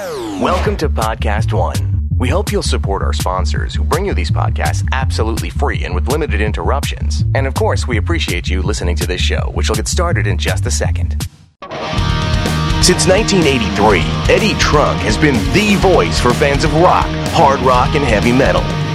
Welcome to Podcast One. We hope you'll support our sponsors who bring you these podcasts absolutely free and with limited interruptions. And of course, we appreciate you listening to this show, which will get started in just a second. Since 1983, Eddie Trunk has been the voice for fans of rock, hard rock, and heavy metal.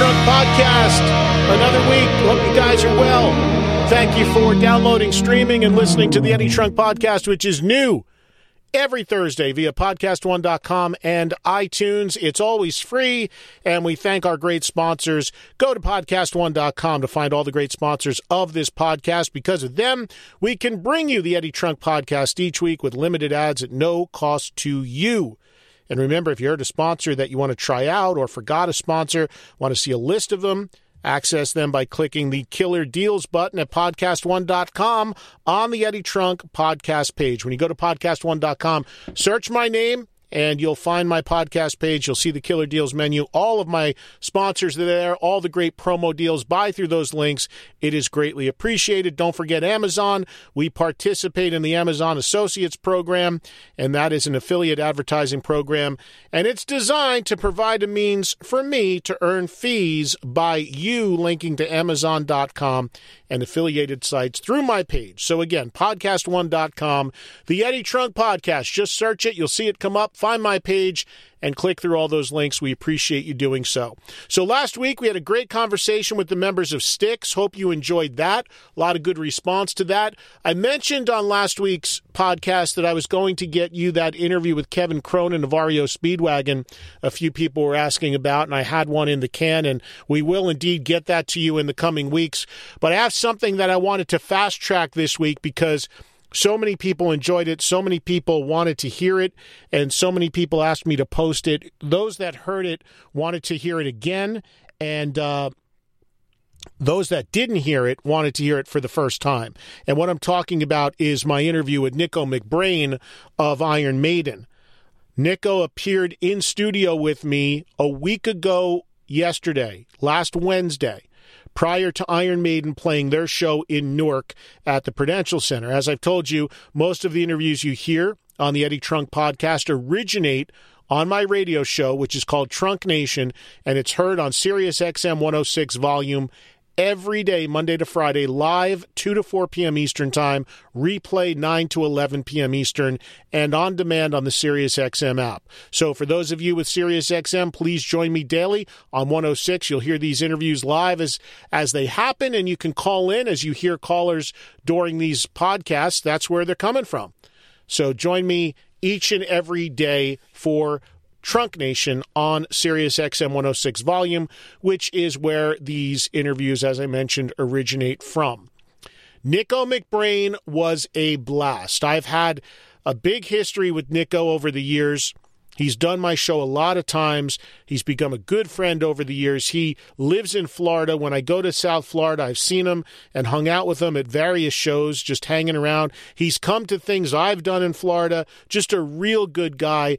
Trunk Podcast. Another week. Hope you guys are well. Thank you for downloading, streaming, and listening to the Eddie Trunk Podcast, which is new every Thursday via podcast1.com and iTunes. It's always free, and we thank our great sponsors. Go to podcast1.com to find all the great sponsors of this podcast. Because of them, we can bring you the Eddie Trunk Podcast each week with limited ads at no cost to you. And remember, if you heard a sponsor that you want to try out or forgot a sponsor, want to see a list of them, access them by clicking the Killer Deals button at podcast1.com on the Eddie Trunk podcast page. When you go to podcast1.com, search my name and you'll find my podcast page. You'll see the Killer Deals menu. All of my sponsors are there, all the great promo deals. Buy through those links. It is greatly appreciated. Don't forget Amazon. We participate in the Amazon Associates program, and that is an affiliate advertising program. And it's designed to provide a means for me to earn fees by you linking to Amazon.com and affiliated sites through my page. So again, podcast1.com, the Eddie Trunk Podcast. Just search it. You'll see it come up. Find my page and click through all those links. We appreciate you doing so. So last week we had a great conversation with the members of Styx. Hope you enjoyed that. A lot of good response to that. I mentioned on last week's podcast that I was going to get you that interview with Kevin Cronin of REO Speedwagon. A few people were asking about, and I had one in the can, and we will indeed get that to you in the coming weeks. But I have something that I wanted to fast track this week because so many people enjoyed it. So many people wanted to hear it. And so many people asked me to post it. Those that heard it wanted to hear it again. And, uh, those that didn't hear it wanted to hear it for the first time. And what I'm talking about is my interview with Nicko McBrain of Iron Maiden. Nicko appeared in studio with me a week ago yesterday, last Wednesday prior to Iron Maiden playing their show in Newark at the Prudential Center. As I've told you, most of the interviews you hear on the Eddie Trunk podcast originate on my radio show, which is called Trunk Nation, and it's heard on Sirius XM 106 volume every day, Monday to Friday, live 2 to 4 p.m. Eastern Time, replay 9 to 11 p.m. Eastern, and on demand on the SiriusXM app. So for those of you with SiriusXM, please join me daily on 106. You'll hear these interviews live as, as they happen, and you can call in as you hear callers during these podcasts. That's where they're coming from. So join me each and every day for Trunk Nation on Sirius XM 106 volume, which is where these interviews, as I mentioned, originate from. Nicko McBrain was a blast. I've had a big history with Nicko over the years. He's done my show a lot of times. He's become a good friend over the years. He lives in Florida. When I go to South Florida, I've seen him and hung out with him at various shows, just hanging around. He's come to things I've done in Florida. Just a real good guy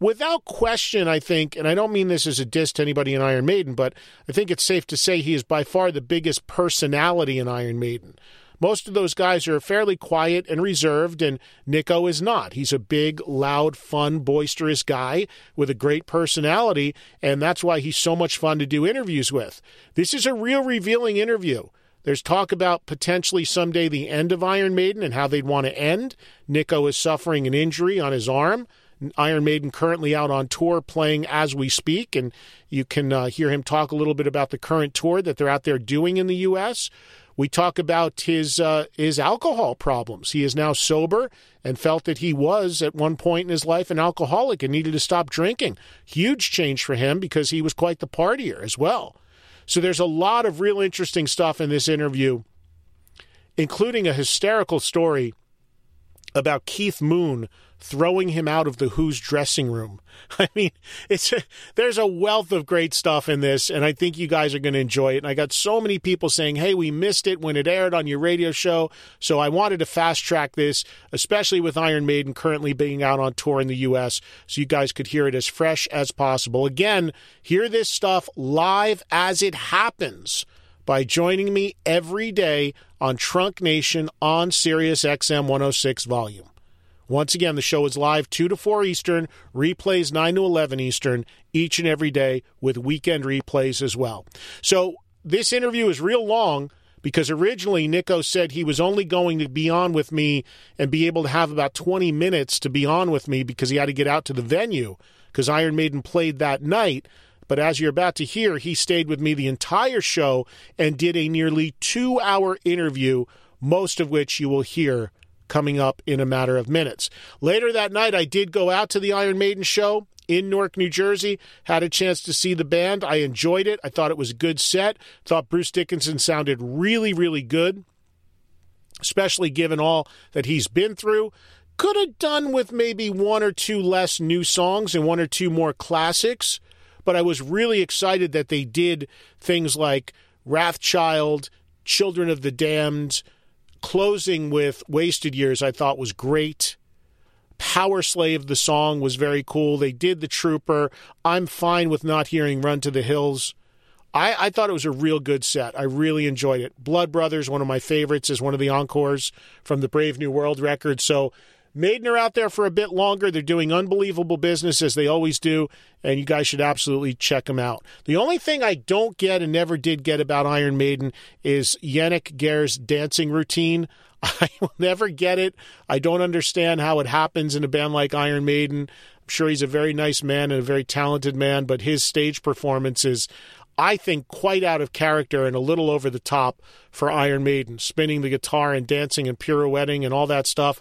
without question, I think, and I don't mean this as a diss to anybody in Iron Maiden, but I think it's safe to say he is by far the biggest personality in Iron Maiden. Most of those guys are fairly quiet and reserved, and Nicko is not. He's a big, loud, fun, boisterous guy with a great personality, and that's why he's so much fun to do interviews with. This is a real revealing interview. There's talk about potentially someday the end of Iron Maiden and how they'd want to end. Nicko is suffering an injury on his arm. Iron Maiden currently out on tour playing as we speak, and you can uh, hear him talk a little bit about the current tour that they're out there doing in the U.S. We talk about his uh, his alcohol problems. He is now sober and felt that he was at one point in his life an alcoholic and needed to stop drinking. Huge change for him because he was quite the partier as well. So there's a lot of real interesting stuff in this interview, including a hysterical story about Keith Moon throwing him out of the Who's dressing room. I mean, it's a, there's a wealth of great stuff in this, and I think you guys are going to enjoy it. And I got so many people saying, "Hey, we missed it when it aired on your radio show," so I wanted to fast track this, especially with Iron Maiden currently being out on tour in the U.S., so you guys could hear it as fresh as possible. Again, hear this stuff live as it happens by joining me every day on Trunk Nation on Sirius XM 106 volume. Once again, the show is live 2 to 4 Eastern, replays 9 to 11 Eastern each and every day with weekend replays as well. So this interview is real long because originally Nicko said he was only going to be on with me and be able to have about 20 minutes to be on with me because he had to get out to the venue because Iron Maiden played that night. But as you're about to hear, he stayed with me the entire show and did a nearly two hour interview, most of which you will hear coming up in a matter of minutes. Later that night, I did go out to the Iron Maiden show in Newark, New Jersey. Had a chance to see the band. I enjoyed it. I thought it was a good set. Thought Bruce Dickinson sounded really, really good, especially given all that he's been through. Could have done with maybe one or two less new songs and one or two more classics, but I was really excited that they did things like Wrathchild, Children of the Damned, closing with Wasted Years, I thought was great. Powerslave, the song was very cool. They did the Trooper. I'm fine with not hearing Run to the Hills. I, I thought it was a real good set. I really enjoyed it. Blood Brothers, one of my favorites, is one of the encores from the Brave New World record. So Maiden are out there for a bit longer. They're doing unbelievable business as they always do, and you guys should absolutely check them out. The only thing I don't get and never did get about Iron Maiden is Janick Gers' dancing routine. I will never get it. I don't understand how it happens in a band like Iron Maiden. I'm sure he's a very nice man and a very talented man, but his stage performance is, I think, quite out of character and a little over the top for Iron Maiden, spinning the guitar and dancing and pirouetting and all that stuff.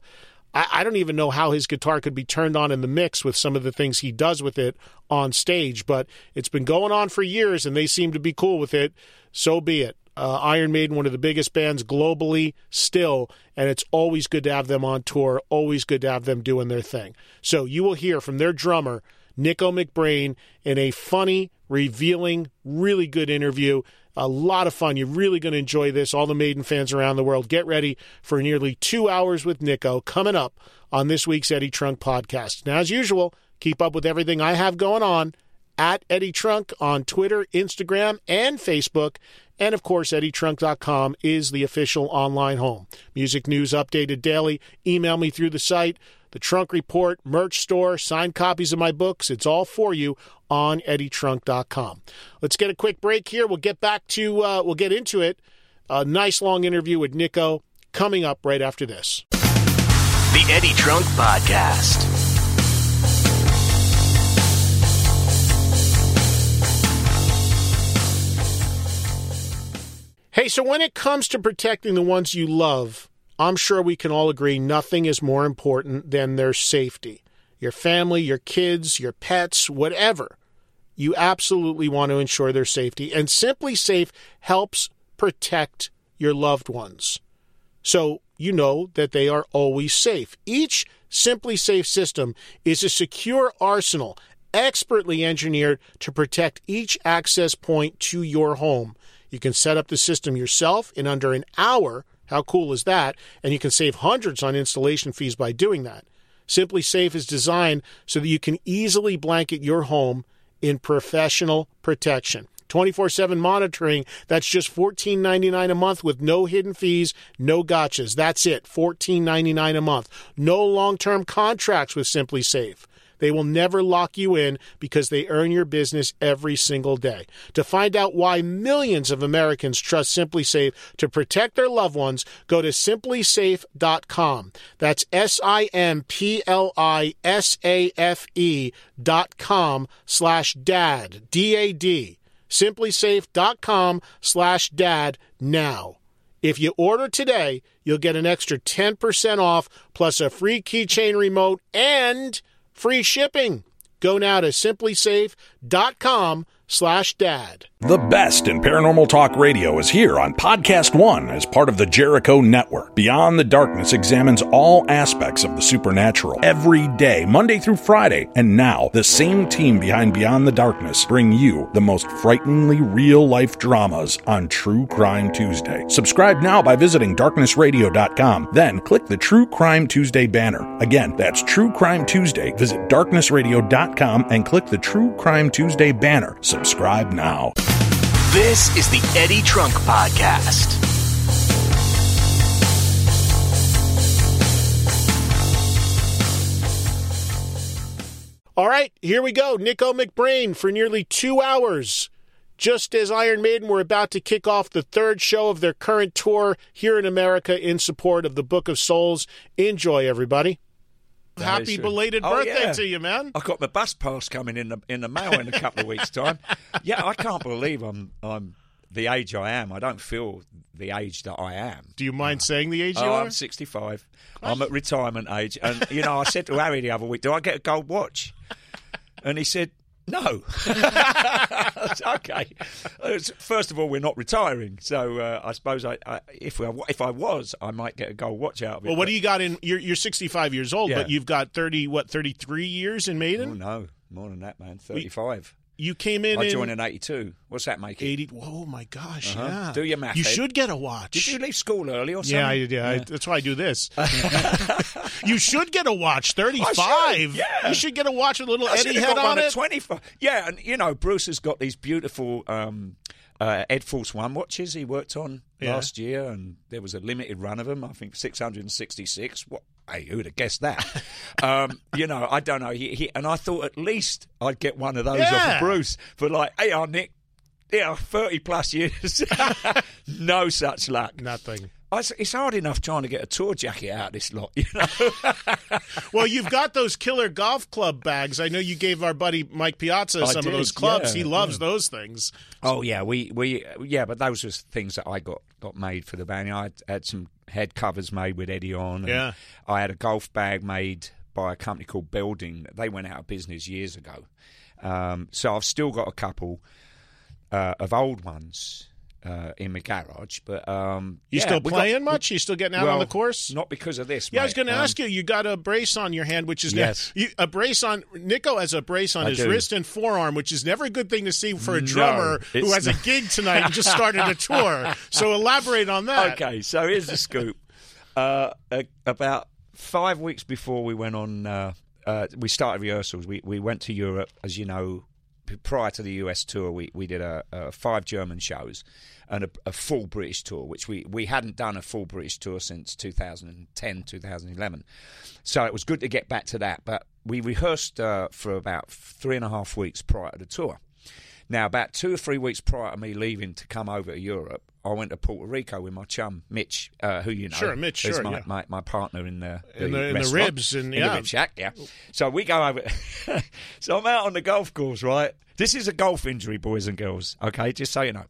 I, I don't even know how his guitar could be turned on in the mix with some of the things he does with it on stage, but it's been going on for years and they seem to be cool with it. So be it. Uh, Iron Maiden, one of the biggest bands globally still, and it's always good to have them on tour, always good to have them doing their thing. So you will hear from their drummer, Nicko McBrain, in a funny, revealing, really good interview. A lot of fun. You're really going to enjoy this. All the Maiden fans around the world, get ready for nearly two hours with Nicko coming up on this week's Eddie Trunk podcast. Now, as usual, keep up with everything I have going on at Eddie Trunk on Twitter, Instagram, and Facebook. And of course, EddieTrunk.com is the official online home. Music news updated daily. Email me through the site, the Trunk Report, merch store, signed copies of my books. It's all for you on EddieTrunk.com. Let's get a quick break here. We'll get back to, uh, we'll get into it. A nice long interview with Nicko coming up right after this. The Eddie Trunk Podcast. Hey, so when it comes to protecting the ones you love, I'm sure we can all agree nothing is more important than their safety. Your family, your kids, your pets, whatever. You absolutely want to ensure their safety, and SimpliSafe helps protect your loved ones. So you know that they are always safe. Each SimpliSafe system is a secure arsenal expertly engineered to protect each access point to your home you can set up the system yourself in under an hour. How cool is that? And you can save hundreds on installation fees by doing that. SimpliSafe is designed so that you can easily blanket your home in professional protection. 24 7 monitoring. That's just $14.99 a month with no hidden fees, no gotchas. That's it. $14.99 a month. No long term contracts with SimpliSafe. They will never lock you in because they earn your business every single day. To find out why millions of Americans trust SimpliSafe to protect their loved ones, go to simplisafe.com. That's S I M P L I S A F E dot com slash dad. D A D. Simplisafe.com slash dad now. If you order today, you'll get an extra 10% off plus a free keychain remote and free shipping. Go now to simplisafe.com slash dad. The best in paranormal talk radio is here on Podcast One as part of the Jericho Network. Beyond the Darkness examines all aspects of the supernatural every day, Monday through Friday. And now, the same team behind Beyond the Darkness bring you the most frighteningly real life dramas on True Crime Tuesday. Subscribe now by visiting darknessradio.com. Then click the True Crime Tuesday banner. Again, that's True Crime Tuesday. Visit darknessradio.com and click the True Crime Tuesday banner. Subscribe now. This is the Eddie Trunk Podcast. All right, here we go. Nicko McBrain for nearly two hours. Just as Iron Maiden were about to kick off the third show of their current tour here in America in support of the Book of Souls. Enjoy, everybody. Happy belated Oh, birthday yeah. to you, man. I've got my bus pass coming in the in the mail in a couple of weeks' time. Yeah, I can't believe I'm I'm the age I am. I don't feel the age that I am. Do you mind saying the age you Oh, are? I'm 65. I'm at retirement age, and you know, I said to Harry the other week, "Do I get a gold watch?" And he said, "No." okay. First of all, we're not retiring, so uh, I suppose I, I, if I, if I was, I might get a gold watch out of it. Well, what do you got in? You're, you're 65 years old, Yeah. but you've got 30, what, 33 years in Maiden. Oh no, more than that, man. Thirty-five. You came in I joined in '82. What's that make 80. Oh my gosh, Uh-huh. yeah. Do your math, You Ed. should get a watch. Did you leave school early or something? Yeah, I, yeah, I, that's why I do this. you should get a watch. 35. should, yeah. You should get a watch with a little I Eddie head on it. 25. Yeah, and you know, Bruce has got these beautiful um, uh, Ed Force One watches he worked on Yeah. last year, and there was a limited run of them. I think 666. What? Hey, who'd have guessed that? um, you know, I don't know. He, he, and I thought at least I'd get one of those off of Bruce for like, hey, oh, Nick, yeah, 30 plus years. no such luck. Nothing. I It's hard enough trying to get a tour jacket out of this lot, you know. Well, you've got those killer golf club bags. I know you gave our buddy Mike Piazza I some of those clubs. yeah, he loves yeah. those things. Oh yeah, we we yeah, but those were things that I got got made for the band. I had, had some head covers made with Eddie on. and Yeah. I had a golf bag made by a company called Building. They went out of business years ago. Um, so I've still got a couple uh, of old ones uh, in my garage. But um, You yeah, still we got- playing much? You still getting out on the course? Not because of this. Yeah, I was going to Um, ask you. You got a brace on your hand, which is ne- Yes. you, a brace on. Nicko has a brace on I his do. wrist and forearm, which is never a good thing to see for a No, drummer who it's has a gig tonight and just started a tour. So elaborate on that. Okay, so here's the scoop. Uh, uh, about five weeks before we went on, uh, uh, we started rehearsals. We we went to Europe, as you know. Prior to the US tour, we we did a, a five German shows and a, a full British tour, which we we hadn't done a full British tour since 2010, 2011. So it was good to get back to that. But we rehearsed uh, for about three and a half weeks prior to the tour. Now, about two or three weeks prior to me leaving to come over to Europe, I went to Puerto Rico with my chum Mitch, uh, who you know, Sure, Mitch, sure, my, yeah. my, my partner in the, In the- in the ribs and- in yeah. the rib shack, yeah. So we go over. so I'm out on the golf course, right? This is a golf injury, boys and girls. Okay, just so you know.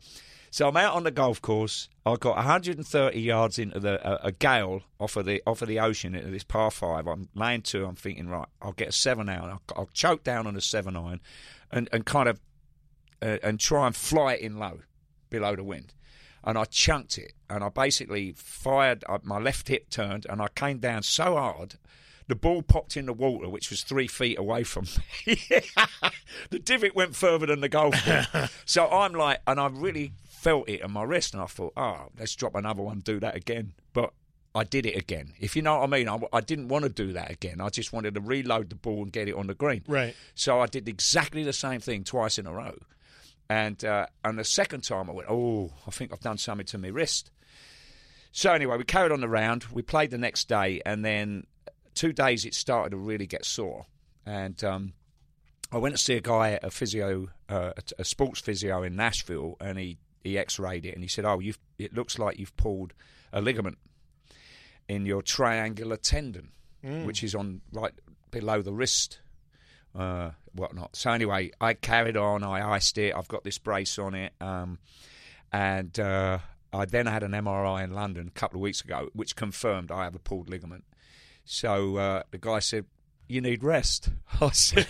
So I'm out on the golf course. I've got 130 yards into the a, a gale off of the off of the ocean into this par five. I'm laying two. I'm thinking, right, I'll get a seven iron. I'll, I'll choke down on a seven iron, and and kind of uh, and try and fly it in low, below the wind. And I chunked it, and I basically fired. Uh, my left hip turned, and I came down so hard, the ball popped in the water, which was three feet away from me. the divot went further than the golf ball. so I'm like, and I really felt it on my wrist, and I thought, oh, let's drop another one, do that again. But I did it again. If you know what I mean, I, I didn't want to do that again. I just wanted to reload the ball and get it on the green. Right. So I did exactly the same thing twice in a row. And uh, and the second time I went, oh, I think I've done something to my wrist. So anyway, we carried on the round. We played the next day, and then two days it started to really get sore. And um, I went to see a guy, a physio, uh, a sports physio in Nashville, and he he X-rayed it, and he said, "Oh, you've it looks like you've pulled a ligament in your triangular tendon, which is on right below the wrist." uh, whatnot. So anyway, I carried on. I iced it. I've got this brace on it, um, and uh, I then had an MRI in London a couple of weeks ago, which confirmed I have a pulled ligament. So uh, the guy said. You need rest. I said,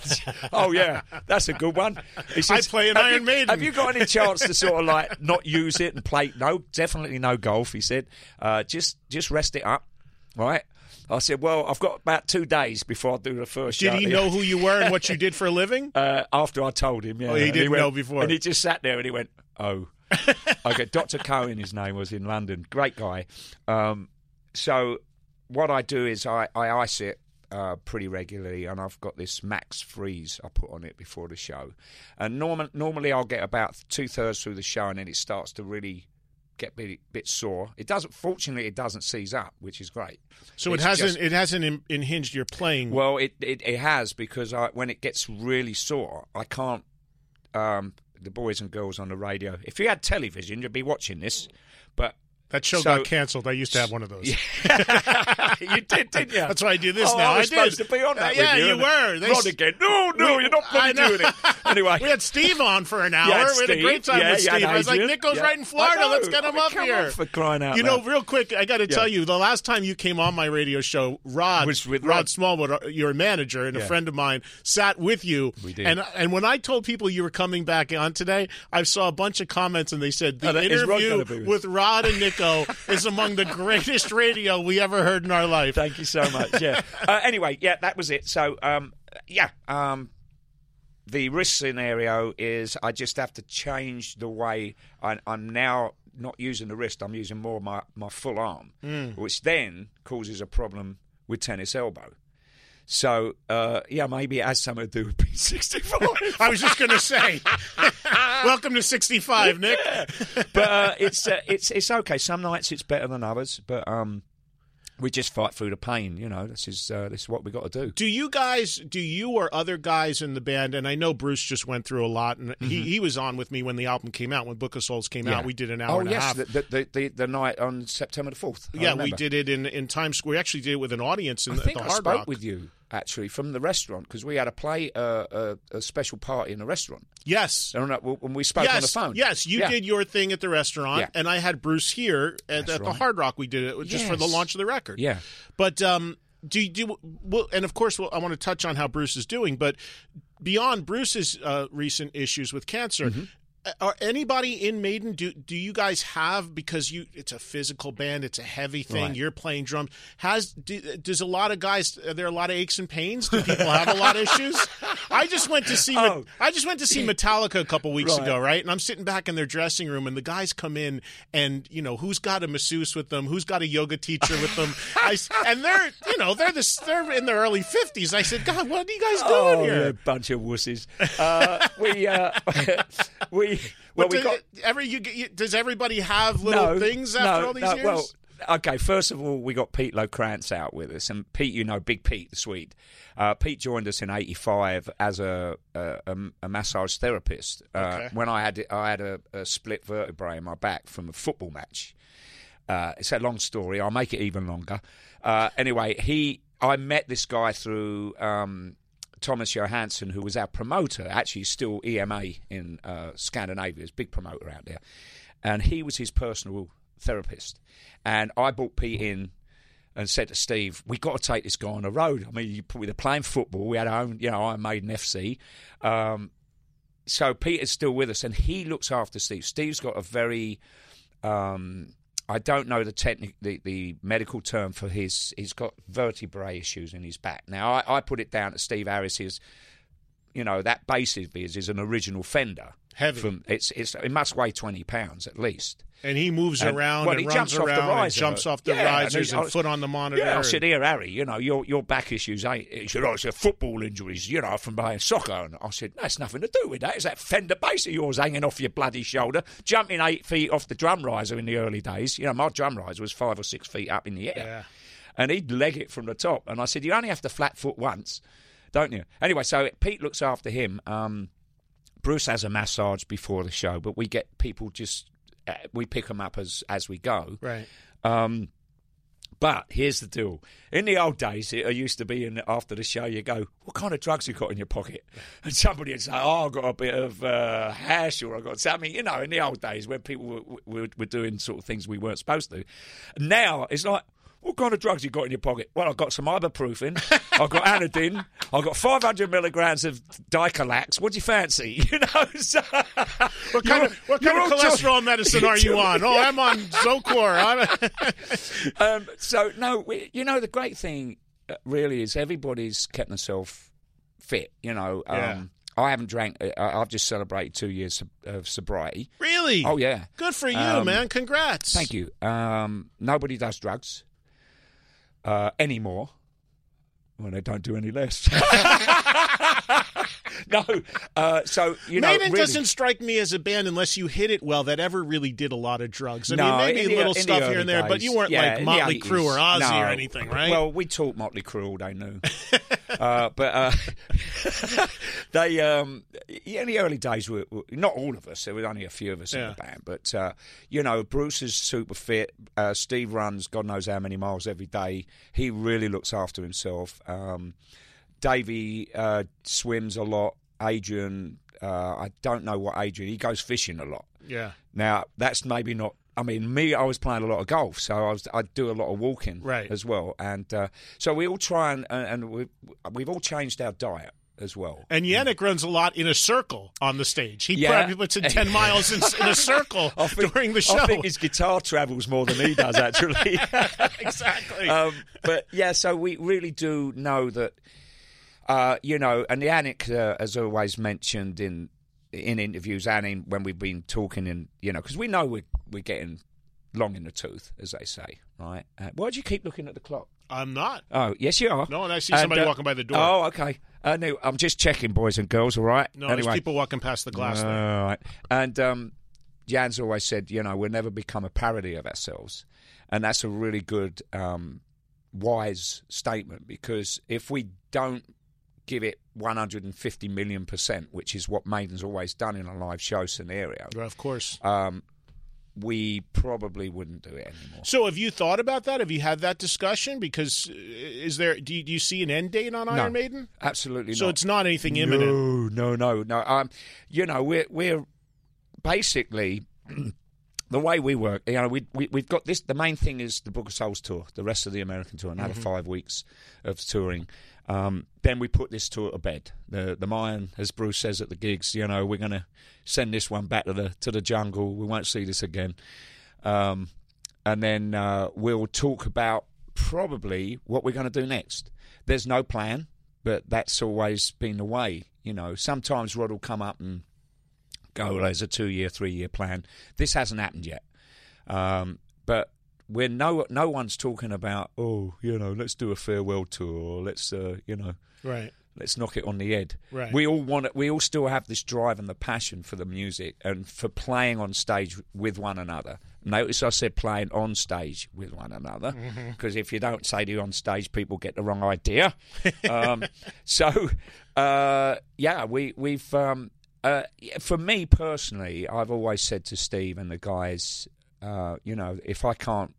"Oh yeah, that's a good one." He says, play in "Have Iron you- Maiden." Have you got any chance to sort of like not use it and play? No, definitely no golf. He said, uh, "Just just rest it up, right?" I said, "Well, I've got about two days before I do the first. Did shot." he know who you were and what you did for a living? Uh, after I told him, yeah. Oh, he didn't went- know before. And he just sat there and he went, "Oh." okay, Dr. Cohen, his name was in London. Great guy. Um, so what I do is I, I ice it uh, pretty regularly, and I've got this max freeze I put on it before the show. And normal, normally I'll get about two thirds through the show, and then it starts to really get a bit, bit sore. It doesn't. Fortunately, it doesn't seize up, which is great. So it hasn't just- it hasn't in, unhinged your playing. well, it, it, it has because I, when it gets really sore, I can't. Um, the boys and girls on the radio. If you had television, you'd be watching this. But that show so- got canceled. I used to have one of those. you did, didn't you? That's why I do this oh, now. I was I did. supposed to be on that. Uh, yeah, you, you were. They Rod again. No, no, We- you're not I bloody doing it. Anyway, We had Steve on for an hour. We had a great time Yeah, with Steve. I was like. Nick goes Yeah. right in Florida. Let's get I him up here. for crying out You know, real quick, I got to Yeah. tell you, the last time you came on my radio show, Rod, Was with Rod. Smallwood, uh, your manager and a friend of mine, sat with you. We did. And and when I told people you were coming back on today, I saw a bunch of comments and they said the Oh, Rod interview with- with Rod and Nicko is among the greatest radio we ever heard in our life. Thank you so much. Yeah. uh, anyway, yeah, that was it. So, um, yeah, um, the risk scenario is I just have to change the way I, I'm now not using the wrist. I'm using more my my full arm, which then causes a problem with tennis elbow. So, uh, yeah, maybe it has something to do with being 65. I was just going to say, welcome to 65, Nick. but uh, it's uh, it's it's okay. Some nights it's better than others, but um, we just fight through the pain. You know, this is uh, this is what we got to do. Do you guys, do you or other guys in the band, and I know Bruce just went through a lot, and he, he was on with me when the album came out, when Book of Souls came out. We did an hour oh and a yes, half. the, the, the the night on September the fourth. yeah, we did it in, in Times Square. We actually did it with an audience in I the, think the I Hard spoke Rock. with you actually from the restaurant because we had a play uh, a, a special party in the restaurant. yes. I when we spoke yes, on the phone. yes, you Yeah. did your thing at the restaurant, Yeah. and I had Bruce here at, at the right. Hard Rock. We did it just for the launch of the record. Yeah. But um, do you do well, and of course, well, I want to touch on how Bruce is doing. But beyond Bruce's uh, recent issues with cancer. Mm-hmm. Are anybody in Maiden? Do do you guys have because you? It's a physical band. It's a heavy thing. Right. You're playing drums. Has do, does a lot of guys? Are there a lot of aches and pains? Do people have a lot of issues? I just went to see. Oh. I just went to see Metallica a couple weeks Right. ago, right? And I'm sitting back in their dressing room, and the guys come in, and you know who's got a masseuse with them, who's got a yoga teacher with them, I and they're you know they're this they're in their early 50s. I said, God, what are you guys doing Oh, here? you're a bunch of wusses. Uh, we uh, we well But we do- got every you, you does everybody have little things after no, all these no, years? Well, okay. First of all, we got Pete Locrantz out with us, and Pete, you know, Big Pete, the Swede. Uh, Pete joined us in '85 as a, a a a massage therapist. Uh, Okay. When I had I had a, a split vertebrae in my back from a football match. Uh, it's a long story. I'll make it even longer. Uh, anyway, he I met this guy through um, Thomas Johansson, who was our promoter. Actually, still EMA in uh, Scandinavia. A big promoter out there, and he was his personal therapist. And I brought Pete in and said to Steve, "We got to take this guy on the road. I mean, put, they're playing football. We had our own, you know, Iron Maiden FC." Um, so Peter's still with us, and he looks after Steve. Steve's got a very um, I don't know the technic, the, the medical term for his. He's got vertebrae issues in his back. Now, I, I put it down to Steve Harris is, you know, that bass of his is an original Fender. Heavy. From it's it's it must weigh twenty pounds at least. And he moves And- around well, and he runs jumps off the around and jumps off the Yeah, and risers he- and, I- foot on the monitor. Yeah, I said, here, Harry, you know, your your back issues ain't. He said, oh, it's a football injuries, you know, from playing soccer. And I said, that's nothing to do with that. It's that fender bass of yours hanging off your bloody shoulder, jumping eight feet off the drum riser in the early days. You know, my drum riser was five or six feet up in the air. Yeah. And he'd leg it from the top. And I said, you only have to flat foot once, don't you? Anyway, so Pete looks after him. Um, Bruce has a massage before the show, but we get people just, we pick them up as, as we go. Right. Um, but here's the deal. In the old days, it used to be in after the show, you go, "What kind of drugs you got in your pocket?" And somebody would say, "Oh, I got a bit of uh, hash, or I've got something." You know, in the old days when people were, were, were doing sort of things we weren't supposed to. Now it's like. What kind of drugs you got in your pocket? Well, I've got some ibuprofen, I've got anodine, I've got 500 milligrams of Dicalax. What do you fancy? You know, so, What kind of what kind of cholesterol medicine are you on? Oh, I'm on Zocor. I'm um, so no, we, you know the great thing uh, really is everybody's kept themselves fit. You know, um, Yeah. I haven't drank. uh, I've just celebrated two years of- of sobriety. really? Oh yeah, Good for you, Um, man. Congrats. thank you. Um, nobody does drugs uh, anymore. Well, they don't do any less. no, uh, so you know, Maiden really- doesn't strike me as a band unless you hit it well that ever really did a lot of drugs. I no, mean, maybe the- little stuff here and there, but you weren't Yeah, like Motley Crue or Ozzy No. or anything, right? Well, we taught Motley Crue all they knew, uh, but uh, they um, in the early days were, were not all of us. There were only a few of us in the band, but uh, you know, Bruce is super fit. Uh, Steve runs God knows how many miles every day. He really looks after himself. Um, Davey uh, swims a lot. Adrian, uh, I don't know what Adrian. He goes fishing a lot. yeah. Now that's maybe not. I mean, me, I was playing a lot of golf, so I was I do a lot of walking Right. as well, and uh, so we all try and and, and we we've all changed our diet as well. And Janick runs a lot in a circle on the stage. He Yeah. probably puts in 10 miles in, in a circle think- during the show. I think his guitar travels more than he does actually. exactly. um, but yeah, so we really do know that, uh, you know, and Janick uh, has always mentioned in in interviews and in, when we've been talking, in you know, because we know we're we're getting long in the tooth, as they say, right? Uh, why do you keep looking at the clock? I'm not. Oh, yes, you are. No, and I see And, somebody uh, walking by the door. Oh, okay. Uh, no, I'm just checking, boys and girls. All right. no, anyway. there's people walking past the glass there. All right. And um, Jan's always said, you know, we'll never become a parody of ourselves. And that's a really good, um, wise statement because if we don't give it 150 million percent, which is what Maiden's always done in a live show scenario, Well, Of course. um, we probably wouldn't do it anymore. So, have you thought about that? Have you had that discussion? Because uh, is there? Do you, do you see an end date on Iron Maiden? Absolutely not. So not. it's not anything imminent. No, no, no, no. Um, you know, we're we're basically the way we work. You know, we, we we've got this. The main thing is the Book of Souls tour, the rest of the American tour, another five weeks of touring. Um, then we put this tour to bed. The the Mayan, as Bruce says at the gigs, you know, we're going to send this one back to the to the jungle. We won't see this again. Um, and then uh, we'll talk about probably what we're going to do next. There's no plan, but that's always been the way. You know, sometimes Rod will come up and go, well, there's a two year, three year plan. This hasn't happened yet. Um, but we're no no one's talking about, oh, you know, let's do a farewell tour let's, uh, you know, Right. let's knock it on the head. Right. We all want it. We all still have this drive and the passion for the music and for playing on stage with one another. Notice I said playing on stage with one another Mm-hmm. because if you don't say to on stage, people get the wrong idea. um, so, uh, yeah, we we've. Um, uh, for me personally, I've always said to Steve and the guys, uh, you know, if I can't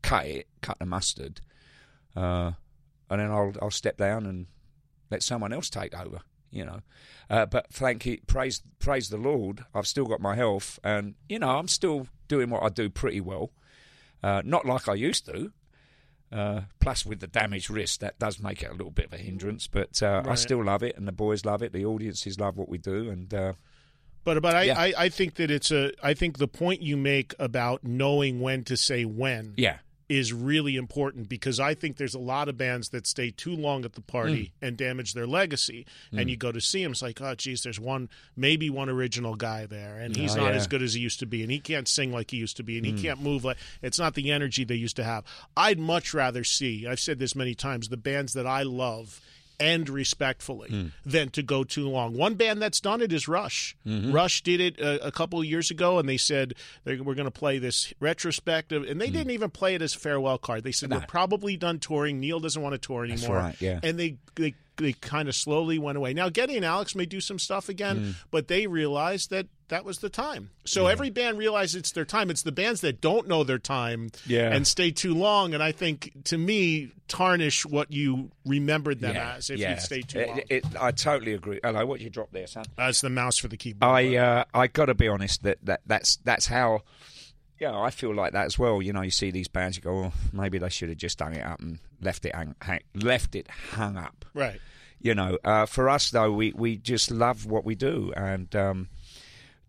cut it, cut the mustard, uh, and then I'll I'll step down and let someone else take over. You know, uh, but thank you, praise praise the Lord. I've still got my health, and you know I'm still doing what I do pretty well. Uh, not like I used to. Uh, plus, with the damaged wrist, that does make it a little bit of a hindrance. But uh, I still love it, and the boys love it. The audiences love what we do, and uh, But but I, Yeah. I, I think that it's a I think the point you make about knowing when to say when yeah, is really important because I think there's a lot of bands that stay too long at the party Mm. and damage their legacy. And you go to see them, it's like, oh, geez, there's one, maybe one original guy there, and he's Oh, not yeah. Mm. as good as he used to be, and he can't sing like he used to be, and he can't move like it's not the energy they used to have. I'd much rather see, I've said this many times, the bands that I love end respectfully Hmm. than to go too long. One band that's done it is Rush. Mm-hmm. Rush did it a, a couple of years ago, and they said they were going to play this retrospective, and they Hmm. didn't even play it as a farewell card. They said we're probably done touring. Neil doesn't want to tour anymore. right, yeah. And they they they kind of slowly went away. Now Geddy and Alex may do some stuff again, but they realized that that was the time. So every band realizes it's their time. It's the bands that don't know their time Yeah. and stay too long, and I think to me tarnish what you remembered them as if you stay too long. it- I totally agree. Hello, what you dropped there, son? As the mouse for the keyboard. I uh, I got to be honest that, that that's that's how. Yeah, I feel like that as well. You know, you see these bands, you go, oh, maybe they should have just hung it up and left it hang, hang, left it hung up. right. You know, uh, for us though, we, we just love what we do, and um,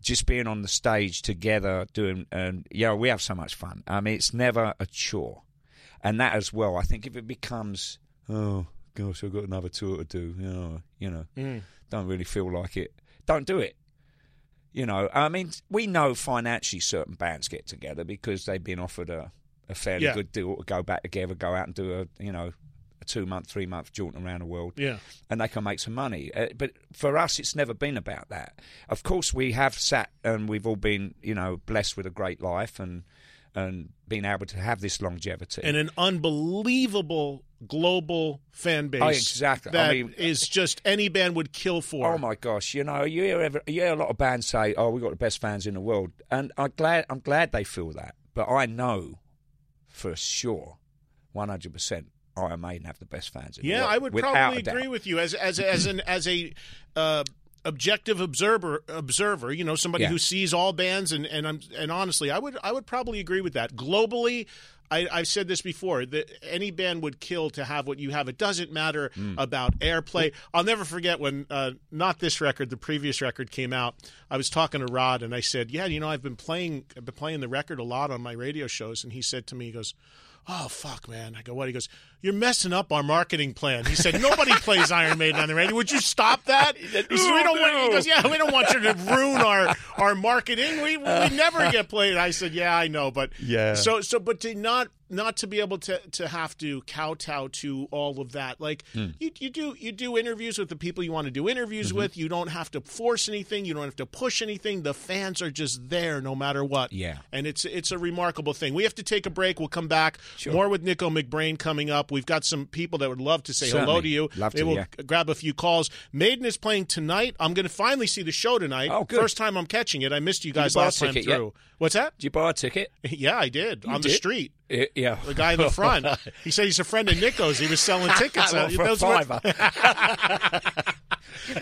just being on the stage together, doing, and yeah, we have so much fun. I mean, it's never a chore, and that as well. I think if it becomes, oh gosh, I've got another tour to do, you know, you know, don't really feel like it, don't do it. You know, I mean, we know financially certain bands get together because they've been offered a, a fairly Yeah. good deal to go back together, go out and do a, you know, a two month, three month jaunt around the world Yeah. and they can make some money. Uh, but for us, it's never been about that. Of course, we have sat and we've all been, you know, blessed with a great life and and been able to have this longevity. And an unbelievable global fan base. Oh, exactly. I mean- is just any band would kill for. Oh my gosh! You know, you hear, every, you hear a lot of bands say, "Oh, we've got the best fans in the world," and I'm glad. I'm glad they feel that. But I know for sure, one hundred percent, Iron Maiden have the best fans. In Yeah, I would probably agree with you as as as an as a uh, objective observer observer. You know, somebody Yeah. who sees all bands and and I'm, and honestly, I would I would probably agree with that. Globally. I, I've said this before that any band would kill to have what you have. It doesn't matter Hmm. about airplay. I'll never forget when uh, not this record, the previous record came out. I was talking to Rod and I said, "Yeah, you know, I've been playing, I've been playing the record a lot on my radio shows." And he said to me, "He goes, oh fuck, man." I go, "What?" He goes, "You're messing up our marketing plan." He said, "Nobody plays Iron Maiden on the radio. Would you stop that?" He said, "We don't want." He goes, "Yeah, we don't want you to ruin our our marketing. We we never get played." I said, "Yeah, I know, but Yeah. So so, but to not not to be able to to have to kowtow to all of that, like Hmm. you you do you do interviews with the people you want to do interviews Mm-hmm. with. You don't have to force anything. You don't have to push anything. The fans are just there no matter what. Yeah. and it's it's a remarkable thing. We have to take a break. We'll come back. More with Nicko McBrain coming up. We've got some people that would love to say hello to you. Love Maybe to, we'll yeah. grab a few calls. Maiden is playing tonight. I'm going to finally see the show tonight. Oh, good. First time I'm catching it. I missed you you guys a last time ticket through. What's that? Did you buy a ticket? Yeah, I did on the street. Y- Yeah, The guy in the front. he said he's a friend of Nicko's. He was selling tickets. Well, Uh, for those fiver.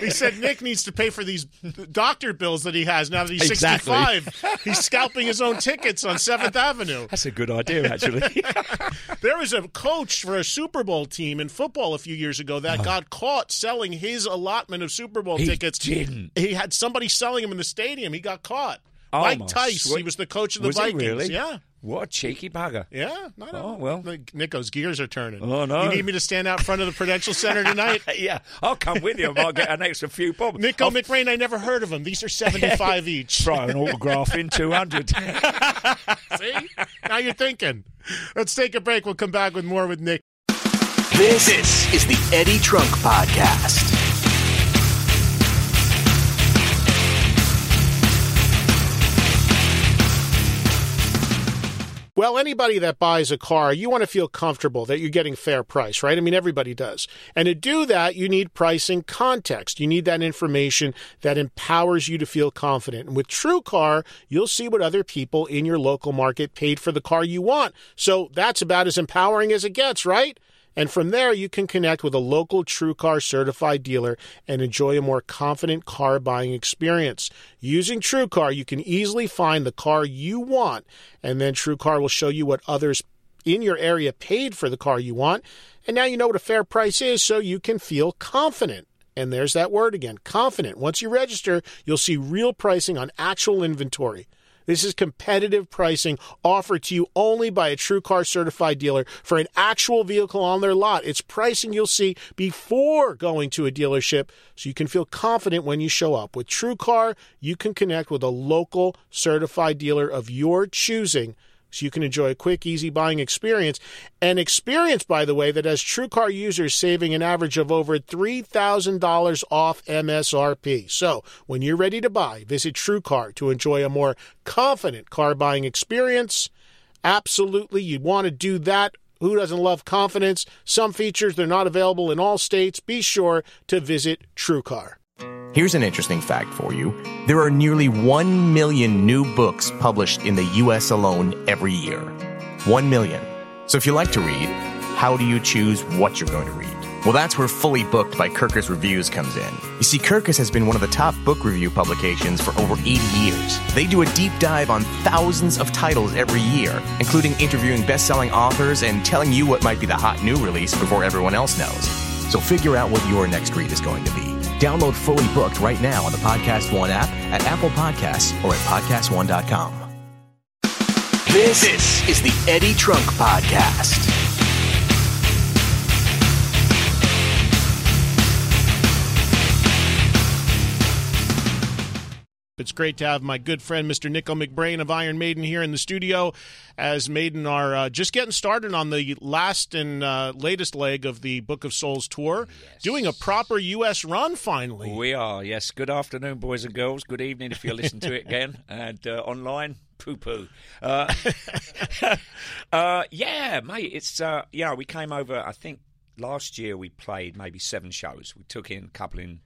he said Nick needs to pay for these doctor bills that he has now that he's Exactly. 65. He's scalping his own tickets on 7th Avenue. That's a good idea, actually. There was a coach for a Super Bowl team in football a few years ago that got caught selling his allotment of Super Bowl He tickets. didn't. He had somebody selling them in the stadium. He got caught. Oh, Mike my Tice, he was the coach of the Was he Vikings. really? Yeah. What a cheeky bugger. Yeah, no, oh, no. Oh, well. Like, Nicko's gears are turning. Oh, no. You need me to stand out front of the Prudential Center tonight? yeah, I'll come with you. I might get an extra few bob. Nicko I'll McRain, I never heard of him. These are 75 each. Try an autograph in 200. See? Now you're thinking. Let's take a break. We'll come back with more with Nick. This, is the Eddie Trunk Podcast. Well, anybody that buys a car, you want to feel comfortable that you're getting fair price, right? I mean, everybody does. And to do that, you need pricing context. You need that information that empowers you to feel confident. And with TrueCar, you'll see what other people in your local market paid for the car you want. So that's about as empowering as it gets, right? And from there, you can connect with a local TrueCar certified dealer and enjoy a more confident car buying experience. Using TrueCar, you can easily find the car you want, and then TrueCar will show you what others in your area paid for the car you want. And now you know what a fair price is, so you can feel confident. And there's that word again confident. Once you register, you'll see real pricing on actual inventory. This is competitive pricing offered to you only by a TrueCar certified dealer for an actual vehicle on their lot. It's pricing you'll see before going to a dealership so you can feel confident when you show up. With TrueCar, you can connect with a local certified dealer of your choosing so you can enjoy a quick, easy buying experience. An experience, by the way, that has TrueCar users saving an average of over $3,000 off MSRP. So when you're ready to buy, visit TrueCar to enjoy a more confident car buying experience. Absolutely, you want to do that. Who doesn't love confidence? Some features they're not available in all states. Be sure to visit TrueCar. Here's an interesting fact for you. There are nearly 1 million new books published in the US alone every year. 1 million. So if you like to read, how do you choose what you're going to read? Well, that's where Fully Booked by Kirkus Reviews comes in. You see, Kirkus has been one of the top book review publications for over 80 years. They do a deep dive on thousands of titles every year, including interviewing best selling authors and telling you what might be the hot new release before everyone else knows. So figure out what your next read is going to be. Download Fully Booked right now on the Podcast One app, at Apple Podcasts, or at PodcastOne.com. This, this is the Eddie Trunk Podcast. It's great to have my good friend, Mr. Nicko McBrain of Iron Maiden, here in the studio as Maiden are uh, just getting started on the last and uh, latest leg of the Book of Souls tour, yes. doing a proper U.S. run finally. We are, yes. Good afternoon, boys and girls. Good evening if you're listening to it again. And uh, online, poo poo. Uh, uh, yeah, mate, it's, uh, yeah, we came over, I think last year we played maybe seven shows. We took in a couple in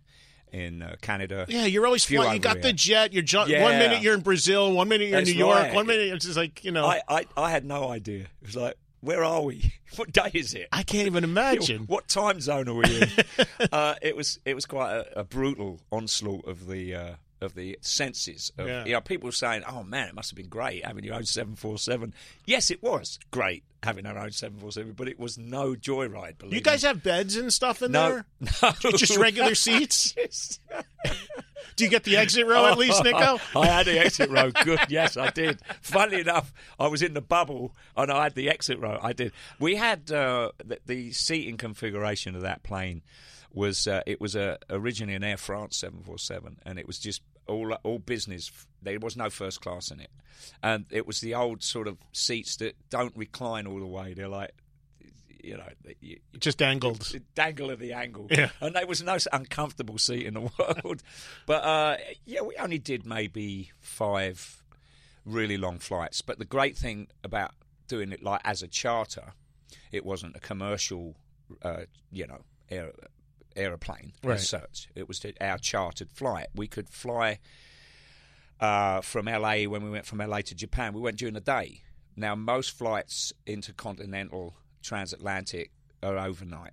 in uh, Canada. Yeah, you're always flying. You got the jet. You're ju- yeah. one minute you're in Brazil, one minute you're That's in New York, one minute it's just like you know. I, I, I had no idea. It was like, where are we? What day is it? I can't even imagine. what time zone are we in? uh, it was it was quite a, a brutal onslaught of the uh, of the senses. Of, yeah. You know, people saying, "Oh man, it must have been great having your own 747." Yes, it was great having our own 747, but it was no joyride. Believe you guys me. have beds and stuff in no, there? No, just regular seats. Do you get the exit row at least, Nicko? I had the exit row. Good, yes, I did. Funnily enough, I was in the bubble and I had the exit row. I did. We had uh, the, the seating configuration of that plane was uh, it was a, originally an Air France 747, and it was just all all business. There was no first class in it, and it was the old sort of seats that don't recline all the way. They're like you know, you, just angled, dangle of the angle. Yeah, and there was no uncomfortable seat in the world. but uh, yeah, we only did maybe five really long flights. But the great thing about doing it like as a charter, it wasn't a commercial, uh, you know, air, aeroplane right. as such. It was our chartered flight. We could fly uh, from LA when we went from LA to Japan. We went during the day. Now, most flights intercontinental, transatlantic are overnight.